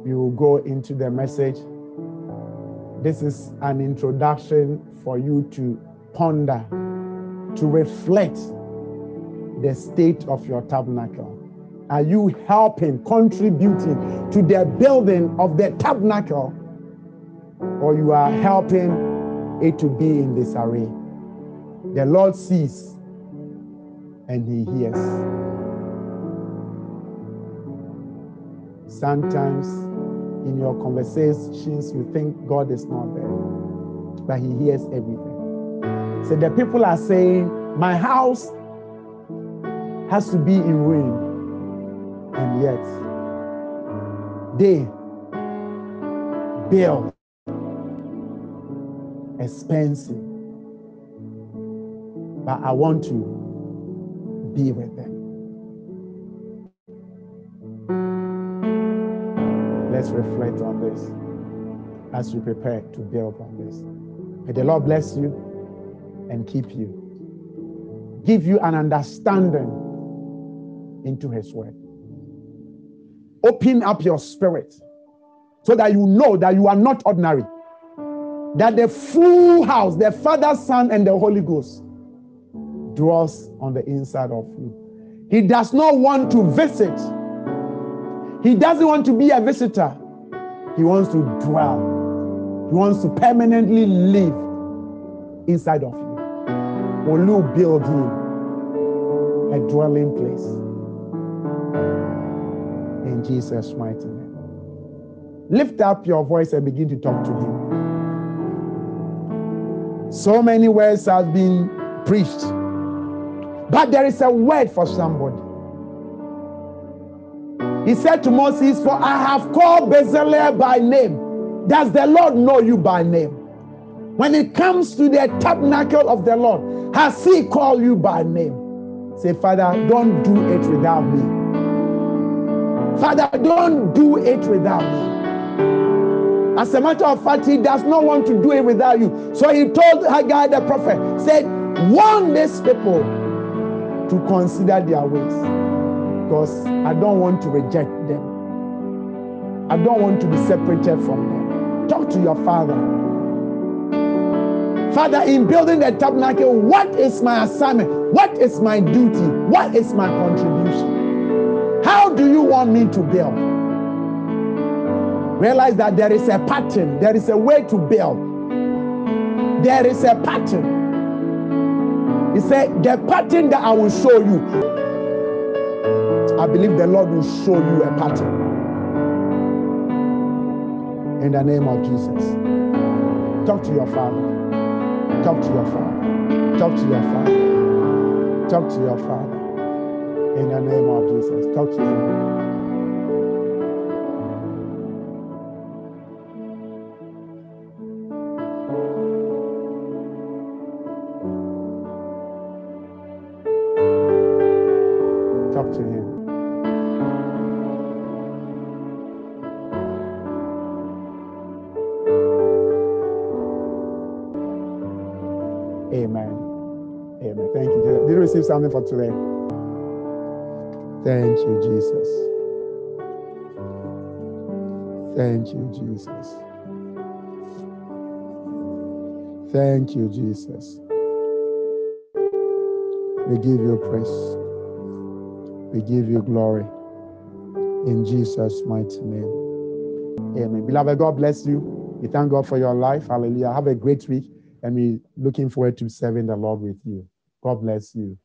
we will go into the message. This is an introduction for you to ponder, to reflect the state of your tabernacle. Are you helping, contributing to the building of the tabernacle? Or you are helping it to be in disarray? The Lord sees and He hears. Sometimes in your conversations, you think God is not there, but He hears everything. So the people are saying, My house has to be in ruin and yet they build expensive. But I want to be with them. Let's reflect on this as we prepare to build on this. May the Lord bless you and keep you, give you an understanding into His word open up your spirit so that you know that you are not ordinary. That the full house, the Father, Son, and the Holy Ghost dwells on the inside of you. He does not want to visit, He doesn't want to be a visitor. He wants to dwell, He wants to permanently live inside of you. Will you build Him a dwelling place? in Jesus' mighty name. Lift up your voice and begin to talk to him. So many words have been preached, but there is a word for somebody. He said to Moses, For I have called Bezalel by name. Does the Lord know you by name? When it comes to the tabernacle of the Lord, has he called you by name? Say, Father, don't do it without me. Father, don't do it without me. As a matter of fact, he does not want to do it without you. So he told Haggai the prophet, said, warn these people to consider their ways. Because I don't want to reject them. I don't want to be separated from them. Talk to your father. Father, in building the tabernacle, what is my assignment? What is my duty? What is my contribution? How do you want me to build? Realize that there is a pattern, there is a way to build. There is a pattern. He said, The pattern that I will show you, I believe the Lord will show you a pattern. In the name of Jesus. Talk to your father. Talk to your father. Talk to your father. Talk to your father. In the name of Jesus. Talk to him. Something for today? Thank you, Jesus. Thank you, Jesus. Thank you, Jesus. We give you praise. We give you glory. In Jesus' mighty name. Amen. Beloved, God bless you. We thank God for your life. Hallelujah. Have a great week. And we're looking forward to serving the Lord with you. God bless you.